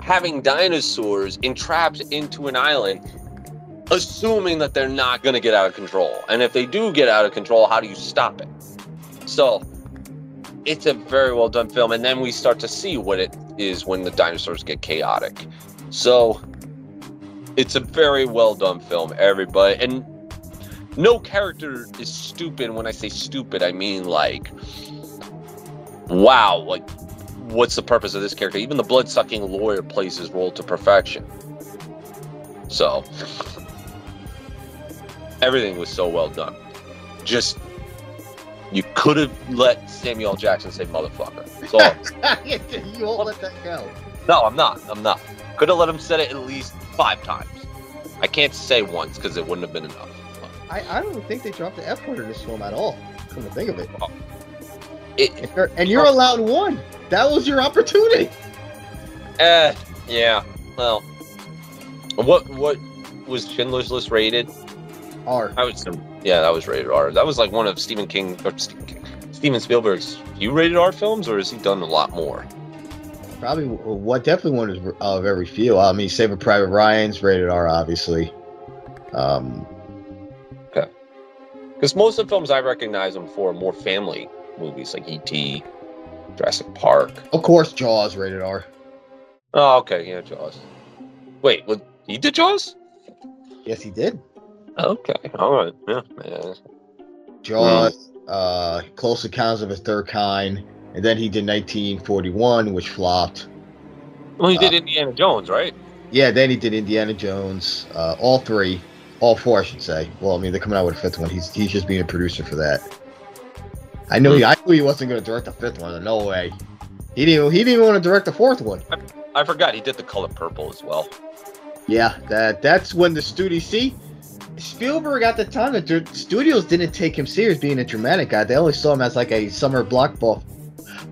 having dinosaurs entrapped into an island, assuming that they're not going to get out of control. And if they do get out of control, how do you stop it? So it's a very well done film. And then we start to see what it is when the dinosaurs get chaotic. So it's a very well done film, everybody. And no character is stupid. When I say stupid, I mean like, wow, like, what's the purpose of this character? Even the blood sucking lawyer plays his role to perfection. So, everything was so well done. Just, you could have let Samuel Jackson say motherfucker. So, (laughs) you won't let that go. no, I'm not. I'm not. Could have let him say it at least five times. I can't say once because it wouldn't have been enough. I, I don't think they dropped the F word in this film at all. Come to think of it. It, And you're, and you're allowed one. That was your opportunity. eh, yeah. Well, what what was Schindler's List rated? R. I would say, yeah, that was rated R. That was like one of Stephen King or Stephen King, Steven Spielberg's few rated R films, or has he done a lot more? Probably what definitely one of every few. I mean, Saving Private Ryan's rated R, obviously. Um, Because most of the films I recognize him for are more family movies, like E.T., Jurassic Park. of course, Jaws rated R. Oh, okay, yeah, Jaws. Wait, what? He did Jaws? Yes, he did. Okay, all right, yeah. yeah. Jaws, uh, Close Encounters of a Third Kind, and then he did 1941, which flopped. Well, he did Uh, Indiana Jones, right? Yeah, then he did Indiana Jones. Uh, all three, all four, I should say. Well, I mean, they're coming out with a fifth one. He's he's just being a producer for that. I knew he, I knew he wasn't going to direct the fifth one. No way. He didn't. He didn't want to direct the fourth one. I forgot he did The Color Purple as well. Yeah, that that's when the studio see Spielberg at the time the studios didn't take him serious being a dramatic guy. They only saw him as like a summer blockbuster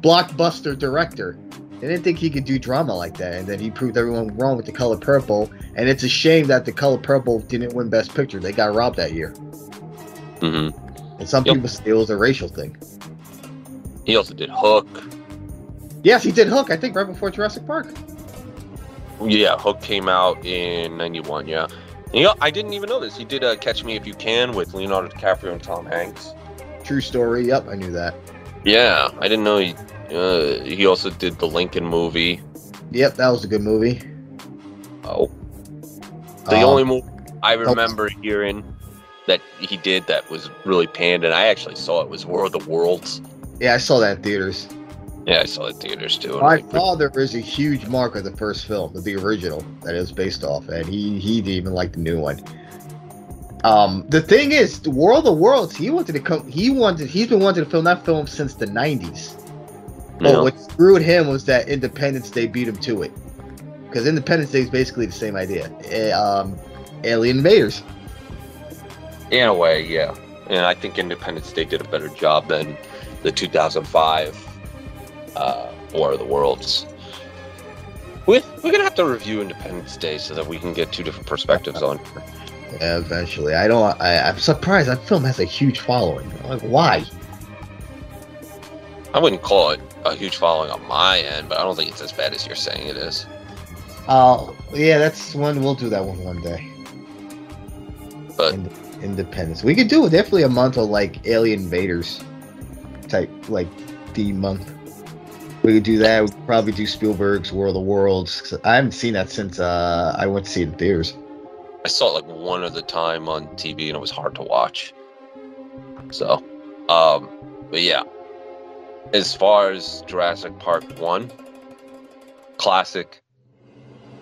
blockbuster director. They didn't think he could do drama like that, and then he proved everyone wrong with the color purple. And it's a shame that the color purple didn't win Best Picture. They got robbed that year. Mm-hmm. And some Yep. people say it was a racial thing. He also did Hook. Yes, he did Hook. I think right before Jurassic Park. Yeah, Hook came out in '91. Yeah, you know, I didn't even know this. He did uh, Catch Me If You Can with Leonardo DiCaprio and Tom Hanks. True story. Yep, I knew that. Yeah, I didn't know he. Uh, he also did the Lincoln movie. Yep, that was a good movie. Oh, the Um, only movie I remember hearing that he did that was really panned, and I actually saw it was War of the Worlds. Yeah, I saw that in theaters. Yeah, I saw it in theaters too. My father is a huge mark of the first film, the original that it was based off, and he he didn't even like the new one. Um, the thing is, the World of Worlds, he wanted to come. He wanted. He's been wanting to film that film since the '90s. But Yeah. what screwed him was that Independence Day beat him to it. Because Independence Day is basically the same idea. Um, alien invaders. In a way, yeah. And I think Independence Day did a better job than the 2005 uh, War of the Worlds. We're, we're going to have to review Independence Day so that we can get two different perspectives on. Yeah, eventually, I don't. I, I'm surprised that film has a huge following. Like, why? I wouldn't call it a huge following on my end, but I don't think it's as bad as you're saying it is. Uh, yeah, that's one. We'll do that one one day. But- Ind- Independence. We could do definitely a month of like Alien Invaders type, like the month. We could do that. We could probably do Spielberg's World of Worlds. 'cause I haven't seen that since uh, I went to see it in theaters. I saw it like one other time on TV and it was hard to watch. So, um, but yeah. As far as Jurassic Park 1, classic.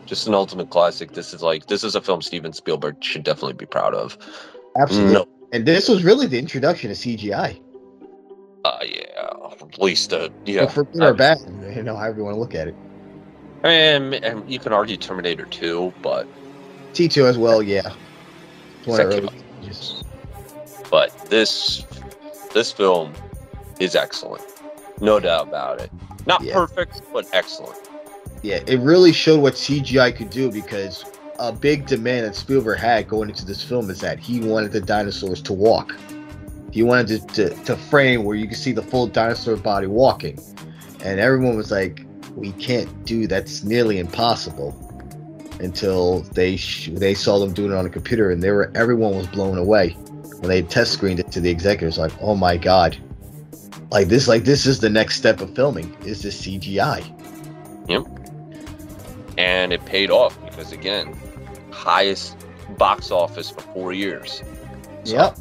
Just an ultimate classic. This is like this is a film Steven Spielberg should definitely be proud of. Absolutely. No, And this was really the introduction to CGI. uh, yeah, at least uh, yeah. Well, for good or bad, you know, however you want to look at it. And, and you can argue Terminator 2, but T2 as well, yeah. It's one of That the came early stages. but this this film is excellent, no doubt about it. Not Yeah. perfect, but excellent. Yeah, it really showed what CGI could do because a big demand that Spielberg had going into this film is that he wanted the dinosaurs to walk. He wanted to, to, to frame where you could see the full dinosaur body walking. And everyone was like, we can't do that's nearly impossible until they sh- they saw them doing it on a computer and they were everyone was blown away when they test screened it to the executives like oh my god like this like this is the next step of filming is this cgi Yep. and it paid off because again, highest box office for four years. So yep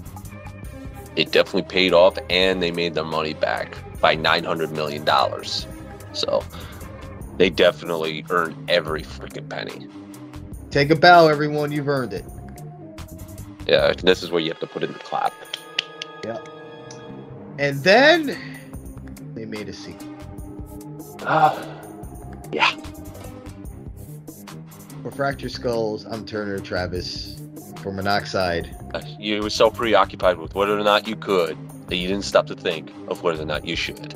It definitely paid off, and they made their money back by nine hundred million dollars. So they definitely earned every freaking penny. Take a bow, everyone. You've earned it. Yeah, this is where you have to put in the clap. And then they made a sequel. Uh, yeah. For Fractured Skulls, I'm Turner Travis. For Monoxide, You were so preoccupied with whether or not you could that you didn't stop to think of whether or not you should.